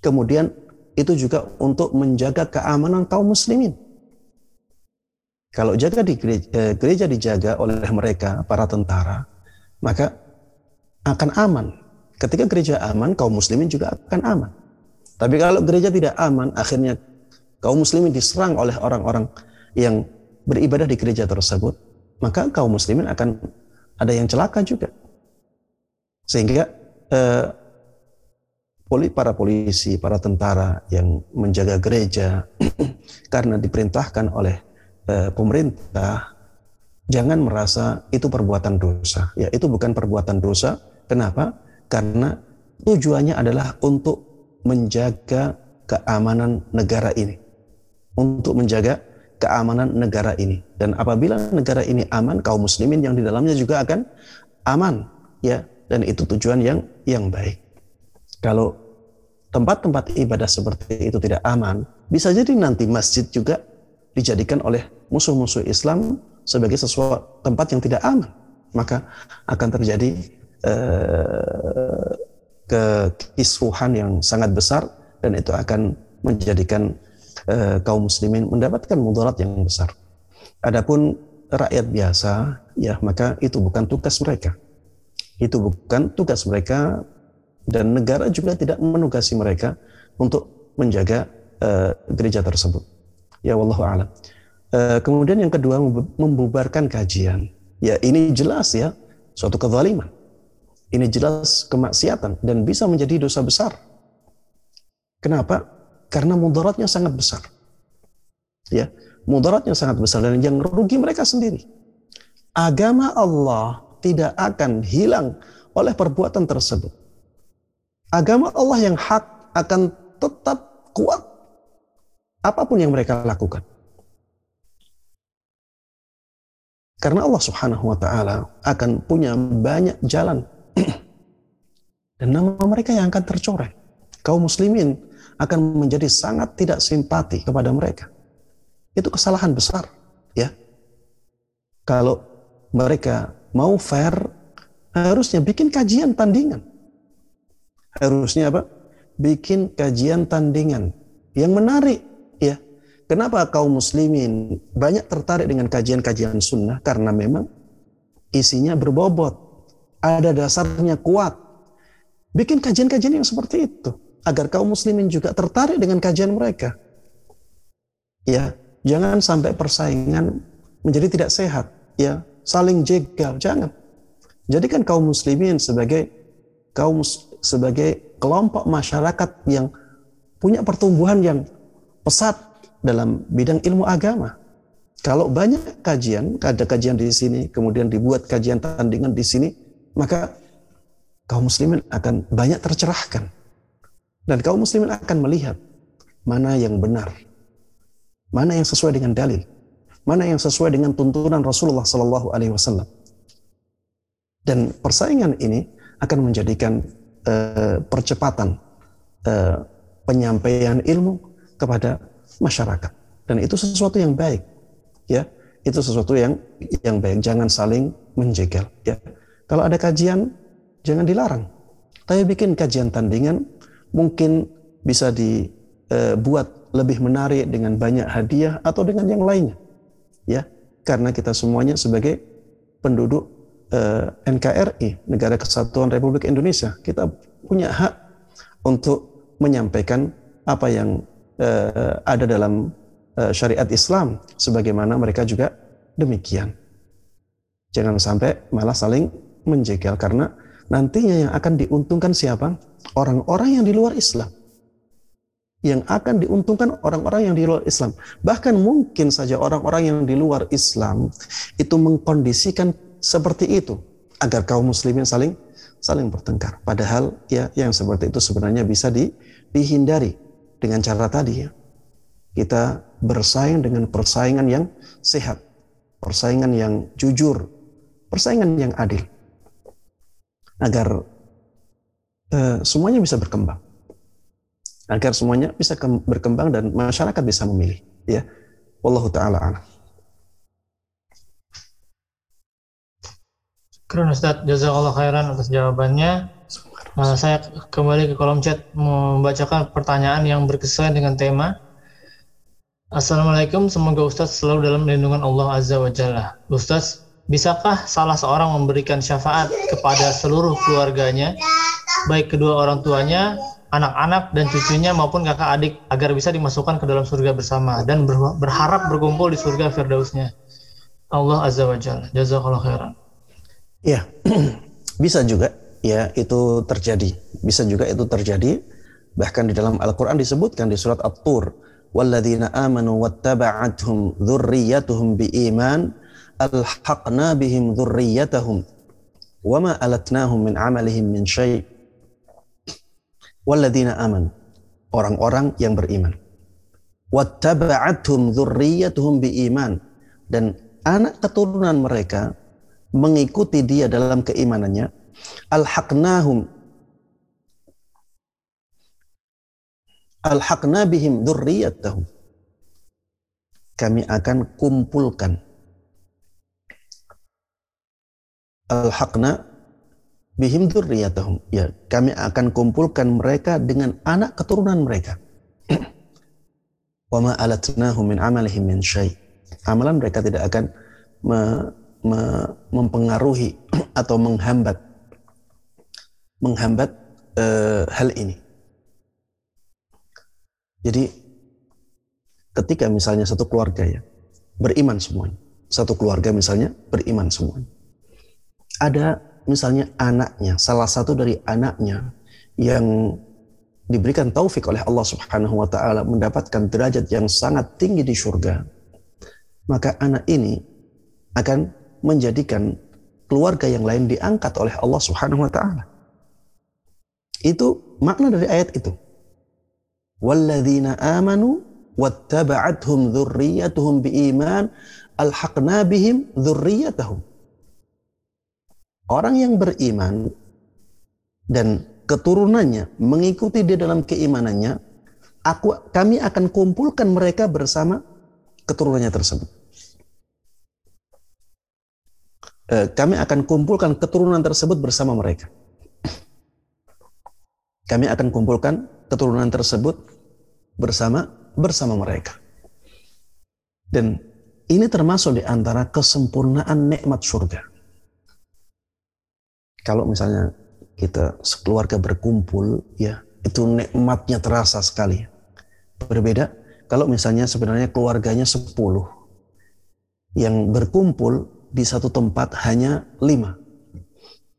Kemudian itu juga untuk menjaga keamanan kaum muslimin. Kalau jaga di gereja, eh, gereja dijaga oleh mereka para tentara, maka akan aman. Ketika gereja aman, kaum muslimin juga akan aman. Tapi kalau gereja tidak aman, akhirnya kaum muslimin diserang oleh orang-orang yang beribadah di gereja tersebut, maka kaum muslimin akan ada yang celaka juga. Sehingga eh, para polisi, para tentara yang menjaga gereja karena diperintahkan oleh Eh, pemerintah jangan merasa itu perbuatan dosa. Ya, itu bukan perbuatan dosa. Kenapa? Karena tujuannya adalah untuk menjaga keamanan negara ini. Untuk menjaga keamanan negara ini. Dan apabila negara ini aman, kaum muslimin yang di dalamnya juga akan aman, ya. Dan itu tujuan yang yang baik. Kalau tempat-tempat ibadah seperti itu tidak aman, bisa jadi nanti masjid juga dijadikan oleh musuh-musuh Islam sebagai sesuatu tempat yang tidak aman, maka akan terjadi uh, kekisruhan yang sangat besar dan itu akan menjadikan uh, kaum muslimin mendapatkan mudarat yang besar. Adapun rakyat biasa, ya maka itu bukan tugas mereka. Itu bukan tugas mereka dan negara juga tidak menugasi mereka untuk menjaga uh, gereja tersebut. Ya wallahu a'lam. Uh, kemudian yang kedua membubarkan kajian. Ya ini jelas ya suatu kezaliman. Ini jelas kemaksiatan dan bisa menjadi dosa besar. Kenapa? Karena mudaratnya sangat besar. Ya, mudaratnya sangat besar dan yang rugi mereka sendiri. Agama Allah tidak akan hilang oleh perbuatan tersebut. Agama Allah yang hak akan tetap kuat apa pun yang mereka lakukan. Karena Allah Subhanahu wa taala akan punya banyak jalan dan nama mereka yang akan tercoreng. Kaum muslimin akan menjadi sangat tidak simpati kepada mereka. Itu kesalahan besar, ya. Kalau mereka mau fair, harusnya bikin kajian tandingan. Harusnya apa? Bikin kajian tandingan yang menarik, ya. Kenapa kaum muslimin banyak tertarik dengan kajian-kajian sunnah? Karena memang isinya berbobot, ada dasarnya kuat. Bikin kajian-kajian yang seperti itu agar kaum muslimin juga tertarik dengan kajian mereka. Ya, jangan sampai persaingan menjadi tidak sehat, ya, saling jegal, jangan. Jadikan kaum muslimin sebagai kaum sebagai kelompok masyarakat yang punya pertumbuhan yang pesat dalam bidang ilmu agama. Kalau banyak kajian, ada kajian di sini, kemudian dibuat kajian tandingan di sini, maka kaum muslimin akan banyak tercerahkan dan kaum muslimin akan melihat mana yang benar, mana yang sesuai dengan dalil, mana yang sesuai dengan tuntunan Rasulullah Sallallahu Alaihi Wasallam. Dan persaingan ini akan menjadikan uh, percepatan uh, penyampaian ilmu kepada masyarakat. Dan itu sesuatu yang baik, ya. Itu sesuatu yang yang baik. Jangan saling menjegal, ya. Kalau ada kajian, jangan dilarang. Tapi bikin kajian tandingan mungkin bisa dibuat eh, lebih menarik dengan banyak hadiah atau dengan yang lainnya. Ya, karena kita semuanya sebagai penduduk eh, NKRI, Negara Kesatuan Republik Indonesia, kita punya hak untuk menyampaikan apa yang eh, ada dalam eh, syariat Islam sebagaimana mereka juga demikian. Jangan sampai malah saling menjegal karena nantinya yang akan diuntungkan siapa? Orang-orang yang di luar Islam. Yang akan diuntungkan orang-orang yang di luar Islam. Bahkan mungkin saja orang-orang yang di luar Islam itu mengkondisikan seperti itu agar kaum muslimin saling saling bertengkar. Padahal ya yang seperti itu sebenarnya bisa di, dihindari dengan cara tadi ya. Kita bersaing dengan persaingan yang sehat, persaingan yang jujur, persaingan yang adil agar uh, semuanya bisa berkembang agar semuanya bisa berkembang dan masyarakat bisa memilih ya wallahu taala alam Keren Ustaz, jazakallah khairan atas jawabannya. Uh, saya kembali ke kolom chat membacakan pertanyaan yang berkesesuaian dengan tema. Assalamualaikum, semoga Ustaz selalu dalam lindungan Allah Azza wa Jalla. Ustaz, Bisakah salah seorang memberikan syafaat kepada seluruh keluarganya, baik kedua orang tuanya, anak-anak dan cucunya maupun kakak adik agar bisa dimasukkan ke dalam surga bersama dan berharap berkumpul di surga firdausnya. Allah Azza wa Jalla. Jazakallah khairan. Ya, bisa juga ya itu terjadi. Bisa juga itu terjadi. Bahkan di dalam Al-Quran disebutkan di surat At-Tur. Walladzina amanu wattaba'athum alhaqna bihim dzurriyyatahum wama alatnahum min amalihim min syai' walladzina aman orang-orang yang beriman. wattaba'athum dzurriyyatuhum biiman dan anak keturunan mereka mengikuti dia dalam keimanannya. alhaqnahum alhaqna bihim dzurriyyatahum kami akan kumpulkan alhaqna bihim dzurriyyatahum. Ya, kami akan kumpulkan mereka dengan anak keturunan mereka. Wa ma alatnahum min amalihim min syai. Amalan mereka tidak akan me, me, mempengaruhi atau menghambat menghambat uh, hal ini. Jadi ketika misalnya satu keluarga ya beriman semuanya, satu keluarga misalnya beriman semuanya ada misalnya anaknya, salah satu dari anaknya yang diberikan taufik oleh Allah Subhanahu wa taala mendapatkan derajat yang sangat tinggi di surga, maka anak ini akan menjadikan keluarga yang lain diangkat oleh Allah Subhanahu wa taala. Itu makna dari ayat itu. Walladzina amanu wattaba'athum dzurriyyatuhum biiman alhaqna bihim dzurriyyatahum. Orang yang beriman dan keturunannya mengikuti dia dalam keimanannya, aku kami akan kumpulkan mereka bersama keturunannya tersebut. Eh, kami akan kumpulkan keturunan tersebut bersama mereka. Kami akan kumpulkan keturunan tersebut bersama bersama mereka. Dan ini termasuk di antara kesempurnaan nikmat surga. Kalau misalnya kita sekeluarga berkumpul, ya itu nikmatnya terasa sekali. Berbeda kalau misalnya sebenarnya keluarganya 10 yang berkumpul di satu tempat hanya lima.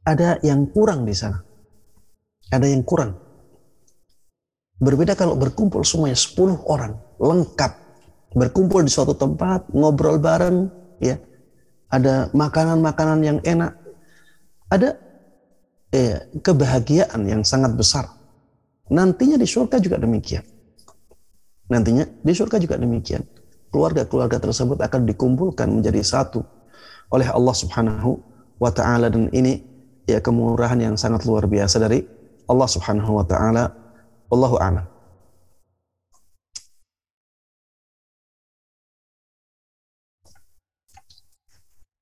Ada yang kurang di sana. Ada yang kurang. Berbeda kalau berkumpul semuanya 10 orang, lengkap. Berkumpul di suatu tempat, ngobrol bareng, ya. Ada makanan-makanan yang enak. Ada eh, kebahagiaan yang sangat besar. Nantinya di surga juga demikian. Nantinya di surga juga demikian. Keluarga-keluarga tersebut akan dikumpulkan menjadi satu oleh Allah Subhanahu wa taala dan ini ya kemurahan yang sangat luar biasa dari Allah Subhanahu wa taala. Wallahu a'lam.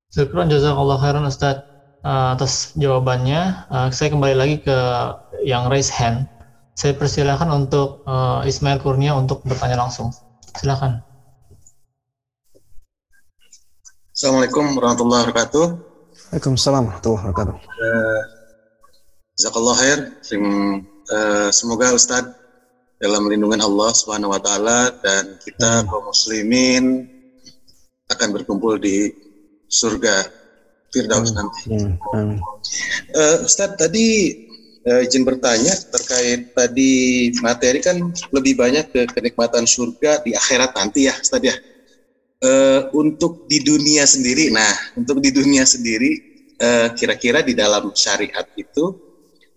Syukran jazakallah khairan Ustaz uh, atas jawabannya. Uh, saya kembali lagi ke yang raise hand. Saya persilahkan untuk uh, Ismail Kurnia untuk bertanya langsung. Silakan. Assalamualaikum warahmatullahi wabarakatuh. Waalaikumsalam warahmatullahi wabarakatuh. Uh, Jazakallah khair. Uh, semoga Ustadz dalam lindungan Allah Subhanahu wa taala dan kita kaum muslimin akan berkumpul di surga Firdaus nanti. Hmm. Uh, Ustadz tadi uh, izin bertanya terkait tadi materi kan lebih banyak ke kenikmatan surga di akhirat nanti ya Ustadz ya. Uh, untuk di dunia sendiri, nah untuk di dunia sendiri, eh, kira-kira di dalam syariat itu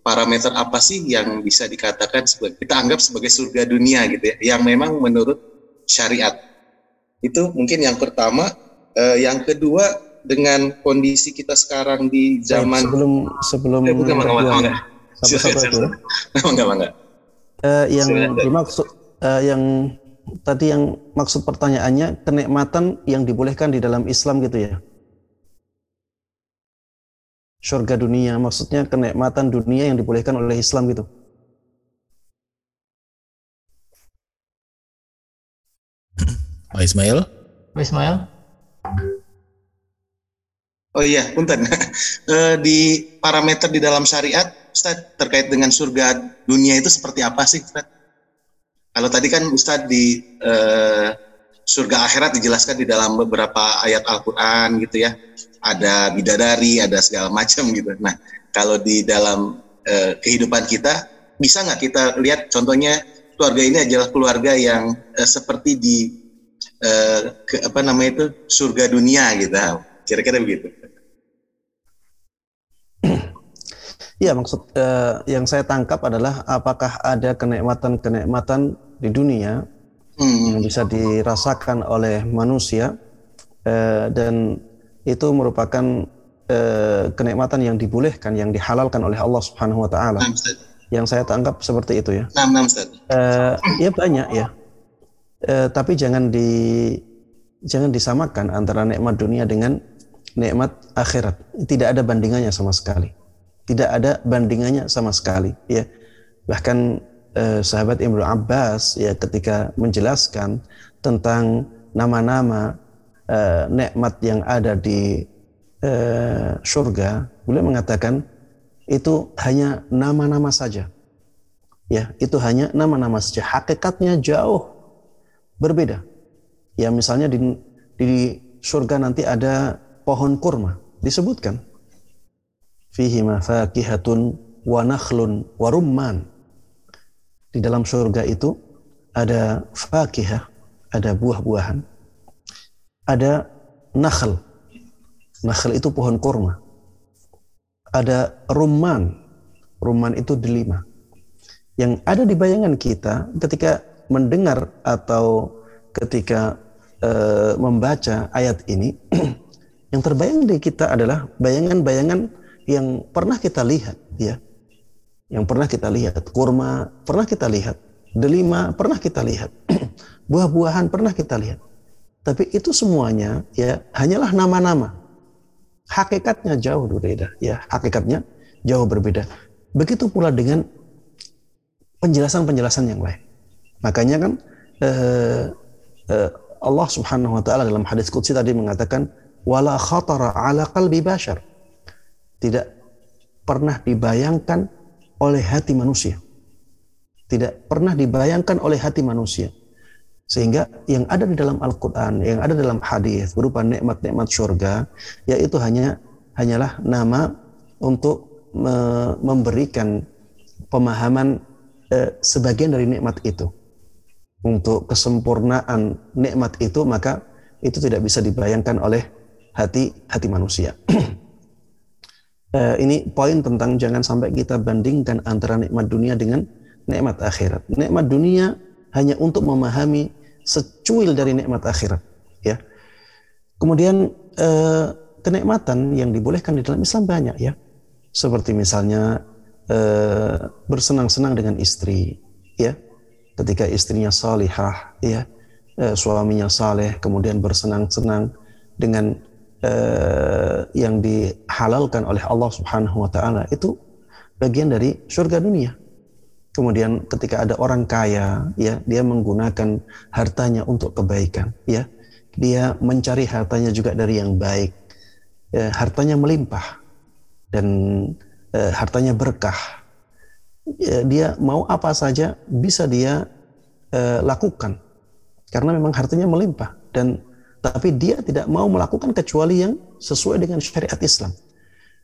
parameter apa sih yang bisa dikatakan sebagai kita anggap sebagai surga dunia gitu ya, yang memang menurut syariat? Itu mungkin yang pertama, uh, yang kedua dengan kondisi kita sekarang di zaman sebelum sebelum eh, bukan, enggak, enggak, enggak. enggak, enggak. Uh, yang dimaksud uh, yang tadi yang maksud pertanyaannya kenikmatan yang dibolehkan di dalam Islam gitu ya. Surga dunia maksudnya kenikmatan dunia yang dibolehkan oleh Islam gitu. Pak Ismail? Pak Ismail? Oh iya, punten. Eh, di parameter di dalam syariat, Ustaz, terkait dengan surga dunia itu seperti apa sih, Ustaz? Kalau tadi kan Ustadz di uh, surga akhirat dijelaskan di dalam beberapa ayat Al-Quran gitu ya. Ada bidadari, ada segala macam gitu. Nah, kalau di dalam uh, kehidupan kita, bisa nggak kita lihat contohnya keluarga ini adalah keluarga yang uh, seperti di uh, ke, apa namanya itu surga dunia gitu. Kira-kira begitu. Iya, maksud uh, yang saya tangkap adalah apakah ada kenikmatan-kenikmatan di dunia hmm. yang bisa dirasakan oleh manusia uh, dan itu merupakan uh, kenikmatan yang dibolehkan, yang dihalalkan oleh Allah Subhanahu wa taala. Yang saya tangkap seperti itu ya. Nah, nah, uh, ya banyak ya. Uh, tapi jangan di jangan disamakan antara nikmat dunia dengan nikmat akhirat. Tidak ada bandingannya sama sekali. Tidak ada bandingannya sama sekali ya. Bahkan eh, sahabat Ibnu Abbas ya ketika menjelaskan tentang nama-nama eh, nikmat yang ada di eh, surga beliau mengatakan itu hanya nama-nama saja. Ya itu hanya nama-nama saja. Hakikatnya jauh berbeda. Ya misalnya di di surga nanti ada pohon kurma disebutkan fihi mafakihatun wa nakhlun wa rumman. Di dalam surga itu ada fakihah, ada buah-buahan. Ada nakhl. Nakhl itu pohon kurma. Ada rumman. Rumman itu delima. Yang ada di bayangan kita ketika mendengar atau ketika eh, membaca ayat ini yang terbayang di kita adalah bayangan-bayangan yang pernah kita lihat ya. Yang pernah kita lihat. Kurma pernah kita lihat. Delima pernah kita lihat. Buah-buahan pernah kita lihat. Tapi itu semuanya ya hanyalah nama-nama. Hakikatnya jauh berbeda ya. Hakikatnya jauh berbeda. Begitu pula dengan penjelasan-penjelasan yang lain. Makanya kan eh, eh, Allah Subhanahu wa taala dalam hadis qudsi tadi mengatakan wala khatara ala qalbi bashar. Tidak pernah dibayangkan oleh hati manusia. Tidak pernah dibayangkan oleh hati manusia. Sehingga yang ada di dalam Al-Quran, yang ada dalam hadis berupa nikmat-nikmat surga, yaitu hanya hanyalah nama untuk me memberikan pemahaman eh, sebagian dari nikmat itu. Untuk kesempurnaan nikmat itu, maka itu tidak bisa dibayangkan oleh hati hati manusia. eh, ini poin tentang jangan sampai kita bandingkan antara nikmat dunia dengan nikmat akhirat. Nikmat dunia hanya untuk memahami secuil dari nikmat akhirat ya kemudian eh, kenikmatan yang dibolehkan di dalam Islam banyak ya seperti misalnya eh, bersenang-senang dengan istri ya ketika istrinya salihah ya eh, suaminya saleh kemudian bersenang-senang dengan eh, yang dihalalkan oleh Allah Subhanahu wa taala itu bagian dari surga dunia. Kemudian ketika ada orang kaya, ya dia menggunakan hartanya untuk kebaikan, ya. Dia mencari hartanya juga dari yang baik, ya, hartanya melimpah dan eh, hartanya berkah. Ya, dia mau apa saja bisa dia eh, lakukan. Karena memang hartanya melimpah dan tapi dia tidak mau melakukan kecuali yang sesuai dengan syariat Islam.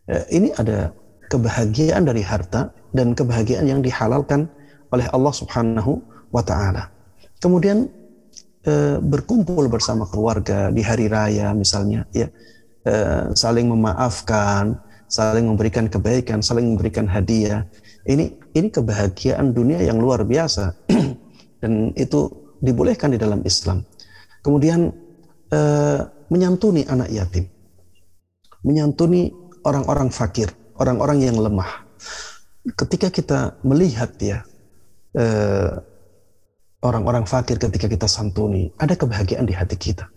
Eh, ini ada kebahagiaan dari harta dan kebahagiaan yang dihalalkan oleh Allah Subhanahu wa taala. Kemudian e, berkumpul bersama keluarga di hari raya misalnya ya. E, saling memaafkan, saling memberikan kebaikan, saling memberikan hadiah. Ini ini kebahagiaan dunia yang luar biasa dan itu dibolehkan di dalam Islam. Kemudian e, menyantuni anak yatim. Menyantuni orang-orang fakir, orang-orang yang lemah ketika kita melihat ya eh, orang-orang fakir ketika kita santuni, ada kebahagiaan di hati kita.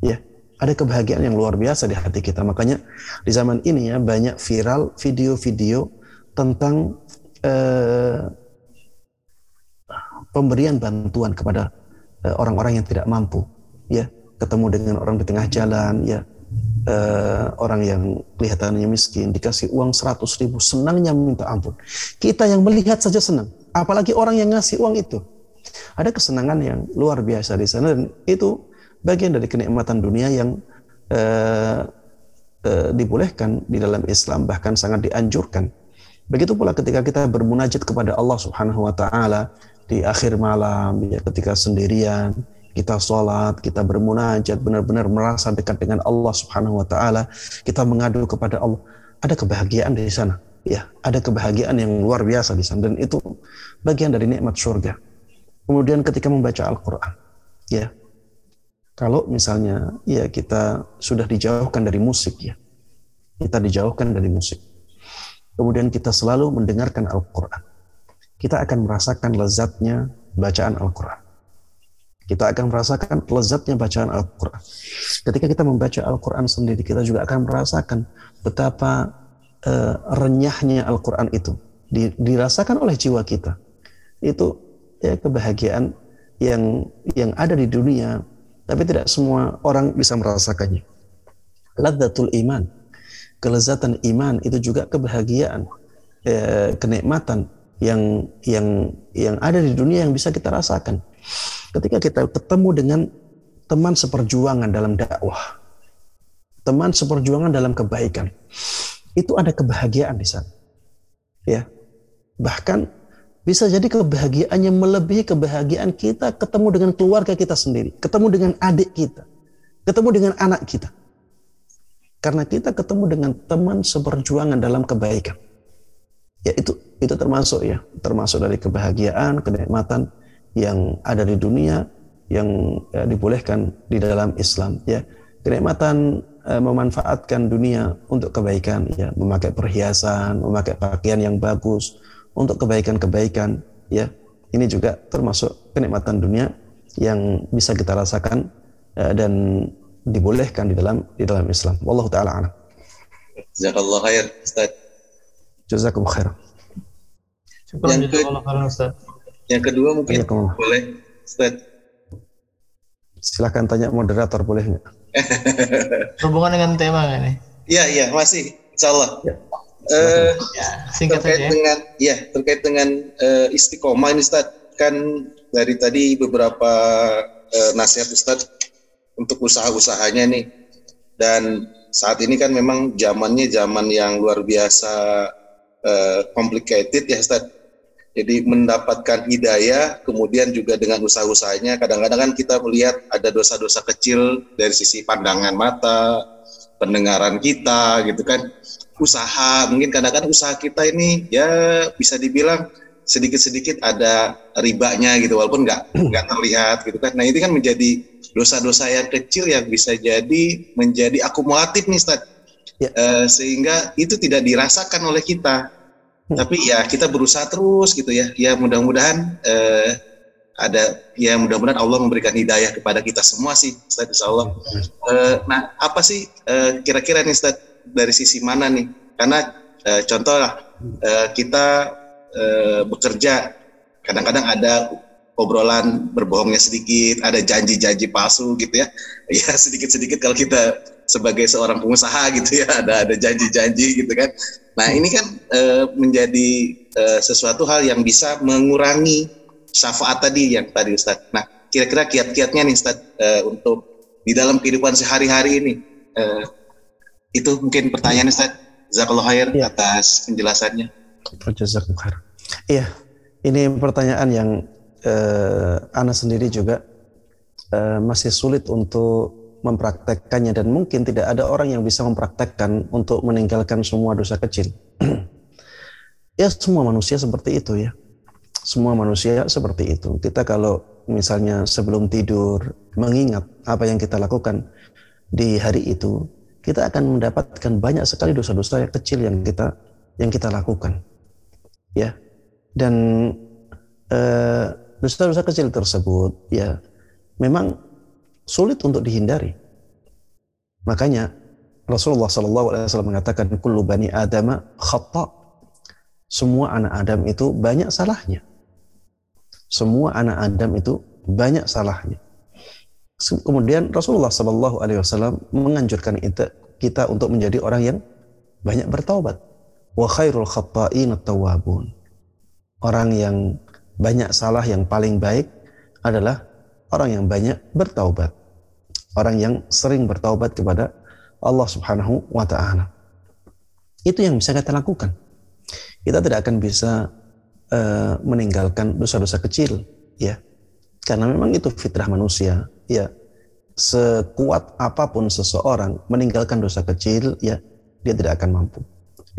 Ya, ada kebahagiaan yang luar biasa di hati kita. Makanya di zaman ini ya banyak viral video-video tentang eh, pemberian bantuan kepada eh, orang-orang yang tidak mampu. Ya, ketemu dengan orang di tengah jalan, ya uh, orang yang kelihatannya miskin dikasih uang 100 ribu senangnya minta ampun. Kita yang melihat saja senang apalagi orang yang ngasih uang itu. Ada kesenangan yang luar biasa di sana dan itu bagian dari kenikmatan dunia yang uh, uh, dibolehkan di dalam Islam bahkan sangat dianjurkan. Begitu pula ketika kita bermunajat kepada Allah Subhanahu wa taala di akhir malam ya ketika sendirian kita sholat, kita bermunajat, benar-benar merasa dekat dengan Allah Subhanahu wa taala, kita mengadu kepada Allah, ada kebahagiaan di sana. Ya, ada kebahagiaan yang luar biasa di sana dan itu bagian dari nikmat surga. Kemudian ketika membaca Al-Qur'an, ya. Kalau misalnya ya kita sudah dijauhkan dari musik ya. Kita dijauhkan dari musik. Kemudian kita selalu mendengarkan Al-Qur'an. Kita akan merasakan lezatnya bacaan Al-Qur'an kita akan merasakan lezatnya bacaan Al-Quran. Ketika kita membaca Al-Quran sendiri, kita juga akan merasakan betapa uh, renyahnya Al-Quran itu dirasakan oleh jiwa kita. Itu ya kebahagiaan yang yang ada di dunia, tapi tidak semua orang bisa merasakannya. Ladzatul iman, kelezatan iman itu juga kebahagiaan, eh, kenikmatan yang yang yang ada di dunia yang bisa kita rasakan. Ketika kita ketemu dengan teman seperjuangan dalam dakwah, teman seperjuangan dalam kebaikan, itu ada kebahagiaan di sana. Ya. Bahkan bisa jadi kebahagiaannya melebihi kebahagiaan kita ketemu dengan keluarga kita sendiri, ketemu dengan adik kita, ketemu dengan anak kita. Karena kita ketemu dengan teman seperjuangan dalam kebaikan. Ya itu itu termasuk ya, termasuk dari kebahagiaan, kenikmatan yang ada di dunia yang ya, dibolehkan di dalam Islam ya. Kenikmatan eh, memanfaatkan dunia untuk kebaikan ya. Memakai perhiasan memakai pakaian yang bagus untuk kebaikan-kebaikan ya. Ini juga termasuk kenikmatan dunia yang bisa kita rasakan eh, dan dibolehkan di dalam di dalam Islam. Wallahu taala alam. Jazakallah khair, Ustaz. jazakum khair Syukur Yang ke- jazakallah khairan Ustaz. Yang kedua mungkin Jazakumullah. boleh, Ustaz. silahkan tanya moderator boleh nggak Berhubungan dengan tema nggak nih? Iya, iya, masih. Insya Allah. Ya, Eh, Ya, singkat terkait saja ya. dengan ya terkait dengan eh, istiqomah ini Ustaz kan dari tadi beberapa eh, nasihat Ustaz untuk usaha-usahanya nih dan saat ini kan memang zamannya zaman yang luar biasa eh, complicated ya Ustaz jadi mendapatkan hidayah kemudian juga dengan usaha-usahanya. Kadang-kadang kan kita melihat ada dosa-dosa kecil dari sisi pandangan mata pendengaran kita gitu kan. Usaha mungkin kadang-kadang usaha kita ini ya bisa dibilang sedikit-sedikit ada ribanya gitu walaupun nggak nggak terlihat gitu kan. Nah ini kan menjadi dosa-dosa yang kecil yang bisa jadi menjadi akumulatif nih Ustaz. Ya. Eh, sehingga itu tidak dirasakan oleh kita tapi ya kita berusaha terus gitu ya. Ya mudah-mudahan eh, ada ya mudah-mudahan Allah memberikan hidayah kepada kita semua sih Ustaz insya Allah. Eh, nah apa sih eh, kira-kira nih Ustaz dari sisi mana nih? Karena eh, contoh lah eh, kita eh, bekerja kadang-kadang ada obrolan berbohongnya sedikit ada janji-janji palsu gitu ya. Ya sedikit-sedikit kalau kita sebagai seorang pengusaha gitu ya. Ada ada janji-janji gitu kan. Nah ini kan eh, menjadi eh, sesuatu hal yang bisa mengurangi syafaat tadi yang tadi Ustadz nah kira-kira kiat-kiatnya nih Ustadz eh, untuk di dalam kehidupan sehari-hari ini eh, itu mungkin pertanyaan Ustaz. Zakallah khair Ya. atas penjelasannya. Iya, ini pertanyaan yang eh, Ana sendiri juga eh, masih sulit untuk mempraktekkannya dan mungkin tidak ada orang yang bisa mempraktekkan untuk meninggalkan semua dosa kecil. ya semua manusia seperti itu ya. Semua manusia seperti itu. Kita kalau misalnya sebelum tidur mengingat apa yang kita lakukan di hari itu, kita akan mendapatkan banyak sekali dosa-dosa yang kecil yang kita yang kita lakukan ya dan eh, dosa-dosa kecil tersebut ya memang sulit untuk dihindari. Makanya Rasulullah SAW mengatakan kullu bani adama khata. Semua anak Adam itu banyak salahnya. Semua anak Adam itu banyak salahnya. Kemudian Rasulullah SAW menganjurkan kita, kita untuk menjadi orang yang banyak bertaubat. Wa khairul tawabun orang yang banyak salah yang paling baik adalah orang yang banyak bertaubat orang yang sering bertaubat kepada Allah Subhanahu wa taala itu yang bisa kita lakukan kita tidak akan bisa uh, meninggalkan dosa-dosa kecil ya karena memang itu fitrah manusia ya sekuat apa pun seseorang meninggalkan dosa kecil ya dia tidak akan mampu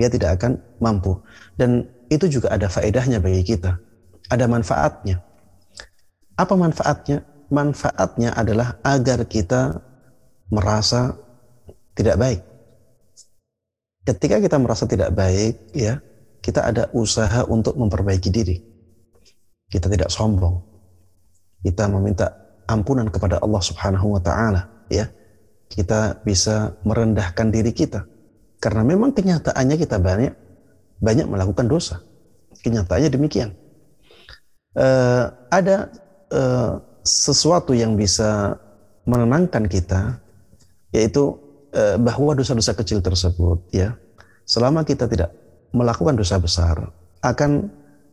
dia tidak akan mampu. Dan itu juga ada faedahnya bagi kita. Ada manfaatnya. Apa manfaatnya? Manfaatnya adalah agar kita merasa tidak baik. Ketika kita merasa tidak baik, ya, kita ada usaha untuk memperbaiki diri. Kita tidak sombong. Kita meminta ampunan kepada Allah Subhanahu wa taala, ya. Kita bisa merendahkan diri kita karena memang kenyataannya kita banyak banyak melakukan dosa. Kenyataannya demikian. Uh, ada uh, sesuatu yang bisa menenangkan kita, yaitu uh, bahwa dosa-dosa kecil tersebut, ya, selama kita tidak melakukan dosa besar, akan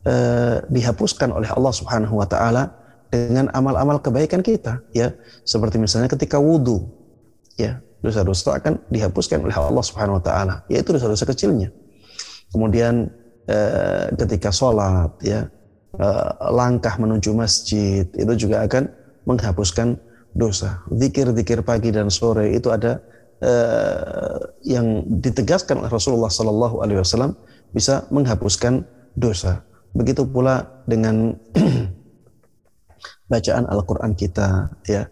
uh, dihapuskan oleh Allah Subhanahu Wa Taala dengan amal-amal kebaikan kita, ya, seperti misalnya ketika wudhu, ya, dosa-dosa akan dihapuskan oleh Allah Subhanahu wa taala, yaitu dosa-dosa kecilnya. Kemudian eh, ketika sholat ya eh, langkah menuju masjid itu juga akan menghapuskan dosa. Zikir-zikir pagi dan sore itu ada eh, yang ditegaskan oleh Rasulullah Sallallahu Alaihi Wasallam bisa menghapuskan dosa. Begitu pula dengan bacaan Al-Quran kita, ya,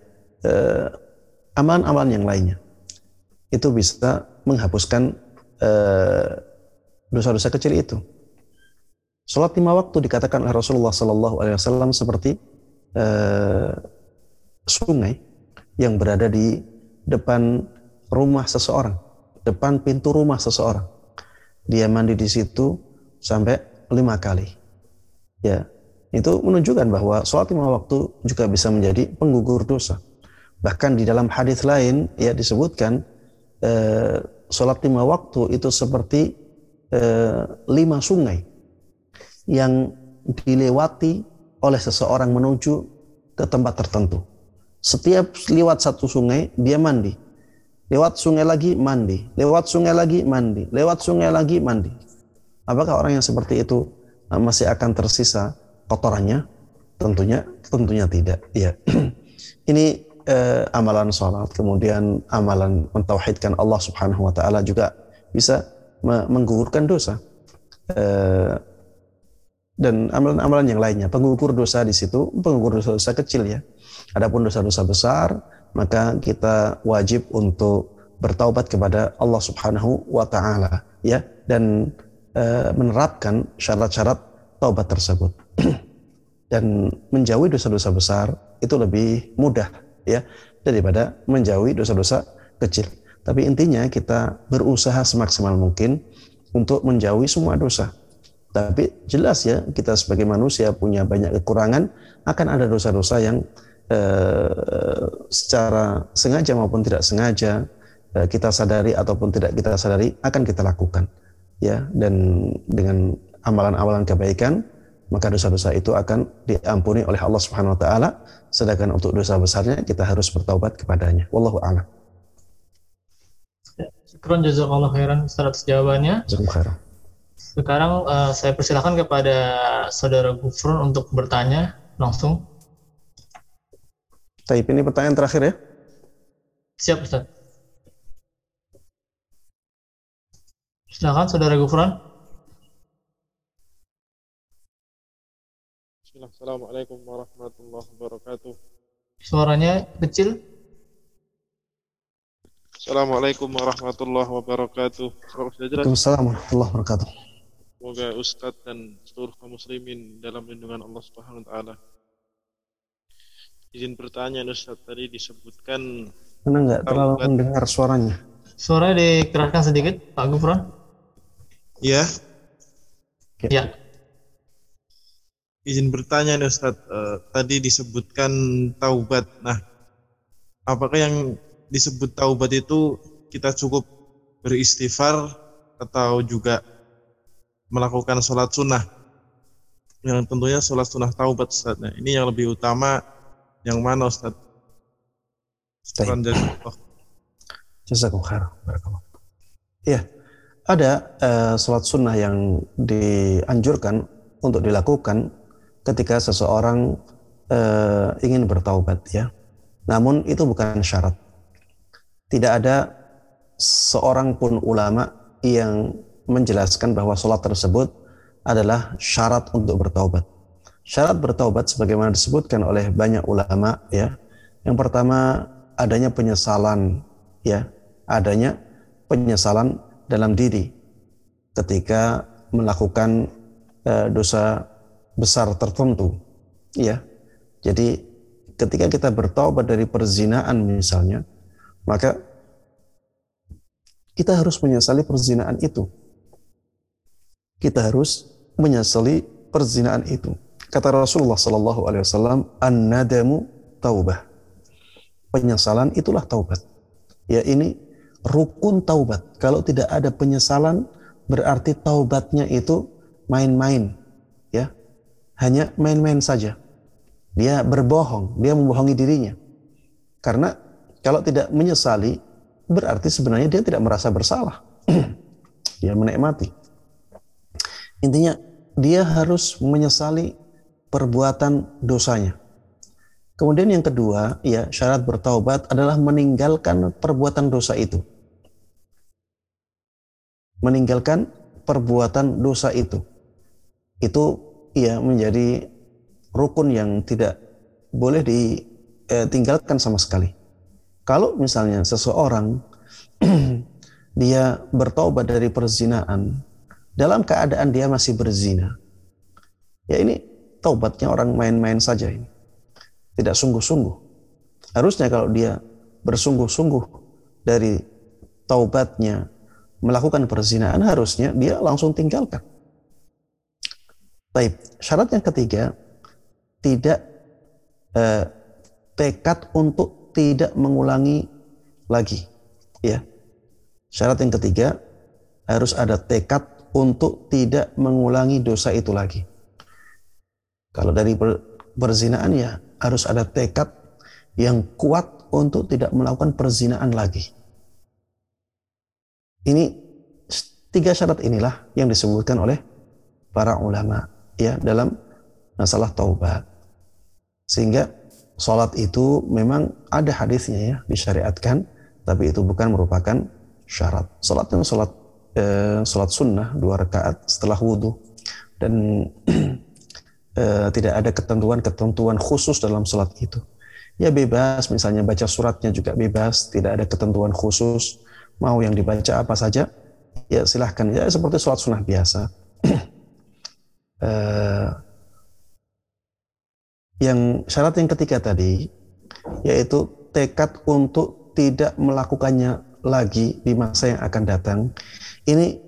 eh, amalan-amalan yang lainnya. Itu bisa menghapuskan dosa-dosa kecil itu. Sholat lima waktu dikatakan oleh Rasulullah Sallallahu Alaihi Wasallam seperti eh, sungai yang berada di depan rumah seseorang, depan pintu rumah seseorang. Dia mandi di situ sampai lima kali. Ya, itu menunjukkan bahwa sholat lima waktu juga bisa menjadi penggugur dosa. Bahkan di dalam hadis lain ya disebutkan eh, sholat lima waktu itu seperti eh, lima sungai yang dilewati oleh seseorang menuju ke tempat tertentu. Setiap lewat satu sungai, dia mandi. Lewat sungai lagi, mandi. Lewat sungai lagi, mandi. Lewat sungai lagi, mandi. Apakah orang yang seperti itu uh, masih akan tersisa kotorannya? Tentunya, tentunya tidak. Ya. Ini eh, amalan sholat, kemudian amalan mentauhidkan Allah Subhanahu Wa Taala juga bisa menggugurkan dosa. Eh, dan amalan-amalan yang lainnya. Penggugur dosa di situ, penggugur dosa-dosa kecil ya. Adapun dosa-dosa besar, maka kita wajib untuk bertaubat kepada Allah Subhanahu wa taala ya dan e, menerapkan syarat-syarat taubat tersebut. dan menjauhi dosa-dosa besar itu lebih mudah ya daripada menjauhi dosa-dosa kecil. Tapi intinya kita berusaha semaksimal mungkin untuk menjauhi semua dosa tapi jelas ya kita sebagai manusia punya banyak kekurangan, akan ada dosa-dosa yang eh, secara sengaja maupun tidak sengaja eh, kita sadari ataupun tidak kita sadari akan kita lakukan. Ya, dan dengan amalan-amalan kebaikan maka dosa-dosa itu akan diampuni oleh Allah Subhanahu wa taala sedangkan untuk dosa besarnya kita harus bertaubat kepadanya. Wallahu a'lam. Syukron jazakallahu khairan atas jawabannya. Jazakallahu khairan. Sekarang uh, saya persilahkan kepada saudara Gufron untuk bertanya langsung. Taib ini pertanyaan terakhir ya. Siap Ustaz. Silakan saudara Gufron. Assalamualaikum warahmatullahi wabarakatuh. Suaranya kecil. Assalamualaikum warahmatullahi wabarakatuh. Waalaikumsalam warahmatullahi wabarakatuh. Semoga Ustadz dan seluruh kaum muslimin dalam lindungan Allah Subhanahu wa taala. Izin pertanyaan Ustadz tadi disebutkan Mana nggak terlalu mendengar suaranya? Suara dikeraskan sedikit, Pak Gufron. Iya. Ya. Izin bertanya Ustadz, uh, tadi disebutkan taubat. Nah, apakah yang disebut taubat itu kita cukup beristighfar atau juga melakukan sholat sunnah yang tentunya sholat sunnah taubat Ustaz. Nah, ini yang lebih utama yang mana Ustaz? Saran dari Allah. Iya, ada uh, sholat sunnah yang dianjurkan untuk dilakukan ketika seseorang uh, ingin bertaubat ya. Namun itu bukan syarat. Tidak ada seorang pun ulama yang menjelaskan bahwa sholat tersebut adalah syarat untuk bertaubat. Syarat bertaubat sebagaimana disebutkan oleh banyak ulama ya. Yang pertama adanya penyesalan ya, adanya penyesalan dalam diri ketika melakukan e, dosa besar tertentu ya. Jadi ketika kita bertaubat dari perzinaan misalnya, maka kita harus menyesali perzinaan itu kita harus menyesali perzinaan itu. Kata Rasulullah Sallallahu Alaihi Wasallam, an-nadamu taubah. Penyesalan itulah taubat. Ya ini rukun taubat. Kalau tidak ada penyesalan, berarti taubatnya itu main-main. Ya, hanya main-main saja. Dia berbohong, dia membohongi dirinya. Karena kalau tidak menyesali, berarti sebenarnya dia tidak merasa bersalah. dia menikmati. Intinya dia harus menyesali perbuatan dosanya. Kemudian yang kedua, ya syarat bertaubat adalah meninggalkan perbuatan dosa itu. Meninggalkan perbuatan dosa itu. Itu ya menjadi rukun yang tidak boleh ditinggalkan sama sekali. Kalau misalnya seseorang dia bertobat dari perzinaan dalam keadaan dia masih berzina, ya ini taubatnya orang main-main saja ini. Tidak sungguh-sungguh. Harusnya kalau dia bersungguh-sungguh dari taubatnya melakukan perzinaan harusnya dia langsung tinggalkan. Baik, syarat yang ketiga tidak eh, tekad untuk tidak mengulangi lagi, ya. Syarat yang ketiga harus ada tekad untuk tidak mengulangi dosa itu lagi. Kalau dari perzinaan ya harus ada tekad yang kuat untuk tidak melakukan perzinaan lagi. Ini tiga syarat inilah yang disebutkan oleh para ulama ya dalam masalah taubat. Sehingga sholat itu memang ada hadisnya ya disyariatkan, tapi itu bukan merupakan syarat. Sholat yang sholat eh, sholat sunnah dua rakaat setelah wudhu dan eh, tidak ada ketentuan-ketentuan khusus dalam sholat itu. Ya bebas, misalnya baca suratnya juga bebas, tidak ada ketentuan khusus. Mau yang dibaca apa saja, ya silahkan. Ya seperti sholat sunnah biasa. eh, yang syarat yang ketiga tadi, yaitu tekad untuk tidak melakukannya lagi di masa yang akan datang. Ini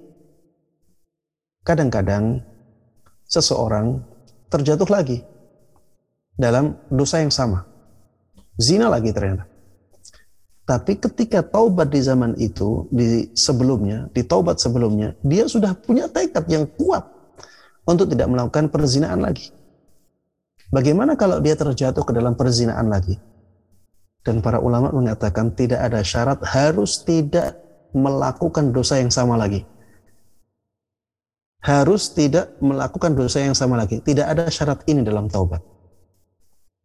kadang-kadang seseorang terjatuh lagi dalam dosa yang sama. Zina lagi ternyata. Tapi ketika taubat di zaman itu, di sebelumnya, di taubat sebelumnya, dia sudah punya tekad yang kuat untuk tidak melakukan perzinaan lagi. Bagaimana kalau dia terjatuh ke dalam perzinaan lagi? Dan para ulama mengatakan tidak ada syarat harus tidak melakukan dosa yang sama lagi harus tidak melakukan dosa yang sama lagi. Tidak ada syarat ini dalam taubat.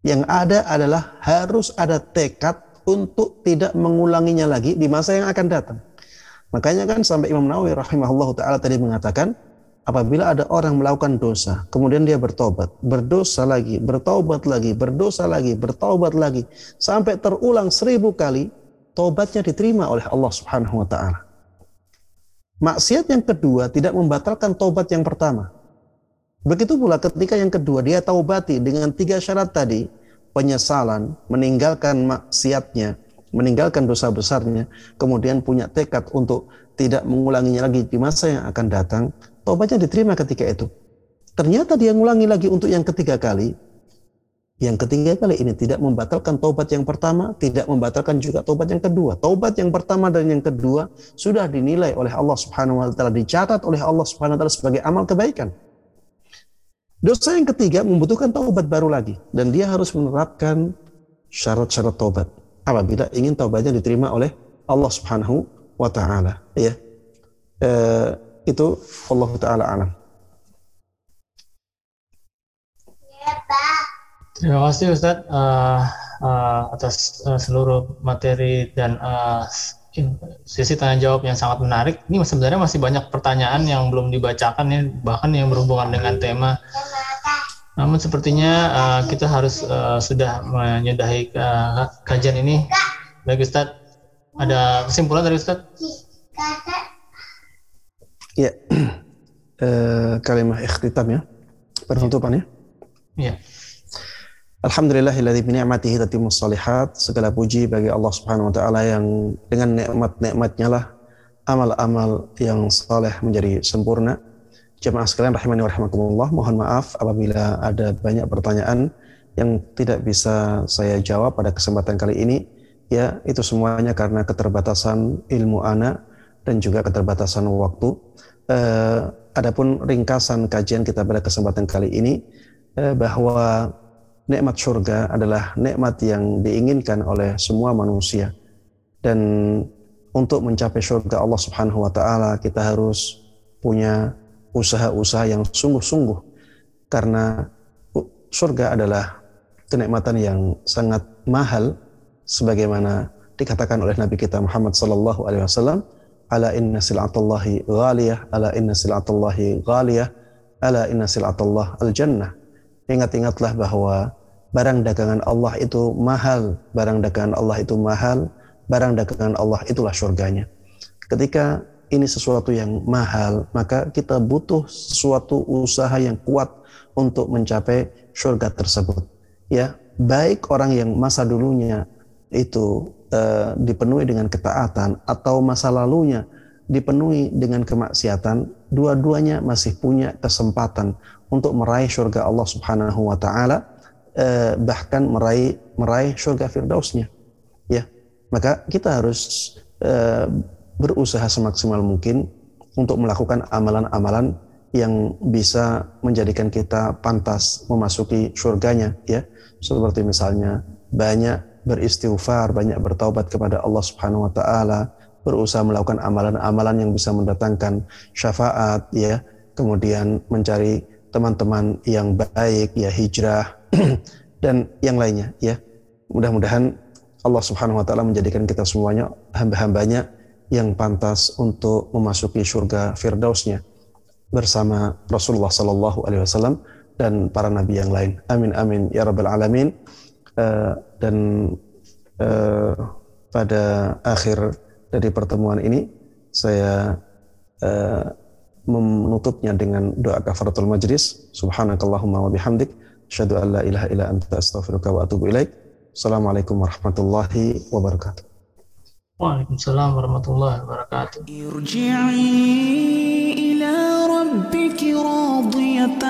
Yang ada adalah harus ada tekad untuk tidak mengulanginya lagi di masa yang akan datang. Makanya kan sampai Imam Nawawi rahimahullah taala tadi mengatakan apabila ada orang melakukan dosa, kemudian dia bertobat, berdosa lagi, bertobat lagi, berdosa lagi, bertobat lagi, sampai terulang seribu kali, tobatnya diterima oleh Allah Subhanahu wa taala. Maksiat yang kedua tidak membatalkan taubat yang pertama. Begitu pula ketika yang kedua dia taubati dengan tiga syarat tadi, penyesalan, meninggalkan maksiatnya, meninggalkan dosa besarnya, kemudian punya tekad untuk tidak mengulanginya lagi di masa yang akan datang, taubatnya diterima ketika itu. Ternyata dia mengulangi lagi untuk yang ketiga kali, yang ketiga kali ini tidak membatalkan taubat yang pertama, tidak membatalkan juga taubat yang kedua. Taubat yang pertama dan yang kedua sudah dinilai oleh Allah Subhanahu wa taala, dicatat oleh Allah Subhanahu wa taala sebagai amal kebaikan. Dosa yang ketiga membutuhkan taubat baru lagi dan dia harus menerapkan syarat-syarat taubat apabila ingin taubatnya diterima oleh Allah Subhanahu wa taala, ya. E, itu Allah taala alam. Terima kasih Ustadz uh, uh, atas uh, seluruh materi dan uh, sesi tanya jawab yang sangat menarik. Ini sebenarnya masih banyak pertanyaan yang belum dibacakan ya, bahkan yang berhubungan dengan tema. Namun sepertinya uh, kita harus uh, sudah menyudahi uh, kajian ini. Baik Ustadz, ada kesimpulan dari Ustadz? Ya, uh, kalimat ikhtitam ya, penutupan ya. Iya. Alhamdulillahilladzi bi ni'matihi tatimmus. Segala puji bagi Allah Subhanahu wa taala yang dengan nikmat-nikmatnya lah amal-amal yang saleh menjadi sempurna. Jemaah sekalian rahimani wa rahimakumullah, mohon maaf apabila ada banyak pertanyaan yang tidak bisa saya jawab pada kesempatan kali ini. Ya, itu semuanya karena keterbatasan ilmu ana dan juga keterbatasan waktu. Uh, adapun ringkasan kajian kita pada kesempatan kali ini uh, bahwa nikmat surga adalah nikmat yang diinginkan oleh semua manusia. Dan untuk mencapai surga Allah Subhanahu wa taala kita harus punya usaha-usaha yang sungguh-sungguh karena surga adalah kenikmatan yang sangat mahal sebagaimana dikatakan oleh Nabi kita Muhammad sallallahu alaihi wasallam ala inna sil'atallahi ghaliyah ala inna sil'atallahi ghaliyah ala inna sil'atallah al jannah ingat-ingatlah bahwa barang dagangan Allah itu mahal, barang dagangan Allah itu mahal, barang dagangan Allah itulah surganya. Ketika ini sesuatu yang mahal, maka kita butuh suatu usaha yang kuat untuk mencapai surga tersebut. Ya, baik orang yang masa dulunya itu uh, dipenuhi dengan ketaatan atau masa lalunya dipenuhi dengan kemaksiatan, dua-duanya masih punya kesempatan untuk meraih surga Allah Subhanahu wa taala eh, bahkan meraih meraih surga firdausnya. Ya maka kita harus eh, berusaha semaksimal mungkin untuk melakukan amalan-amalan yang bisa menjadikan kita pantas memasuki surganya ya. Seperti misalnya banyak beristighfar banyak bertaubat kepada Allah Subhanahu wa taala berusaha melakukan amalan-amalan yang bisa mendatangkan syafaat ya. Kemudian mencari teman-teman yang baik ya hijrah dan yang lainnya ya. Mudah-mudahan Allah Subhanahu wa taala menjadikan kita semuanya hamba-hambanya yang pantas untuk memasuki surga firdausnya bersama Rasulullah sallallahu alaihi wasallam dan para nabi yang lain. Amin amin ya rabbal alamin. Uh, dan uh, pada akhir dari pertemuan ini saya uh, menutupnya dengan doa kafaratul majlis. Subhanakallahumma wa bihamdik Asyhadu an la ilaha illa anta astaghfiruka wa atubu ilaik. Assalamualaikum warahmatullahi wabarakatuh. Waalaikumsalam warahmatullahi wabarakatuh. ارجعي إلى ربك راضية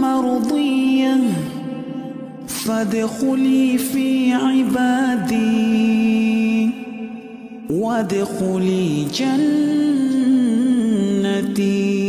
مرضية فادخلي في عبادي وادخلي সুন্নতি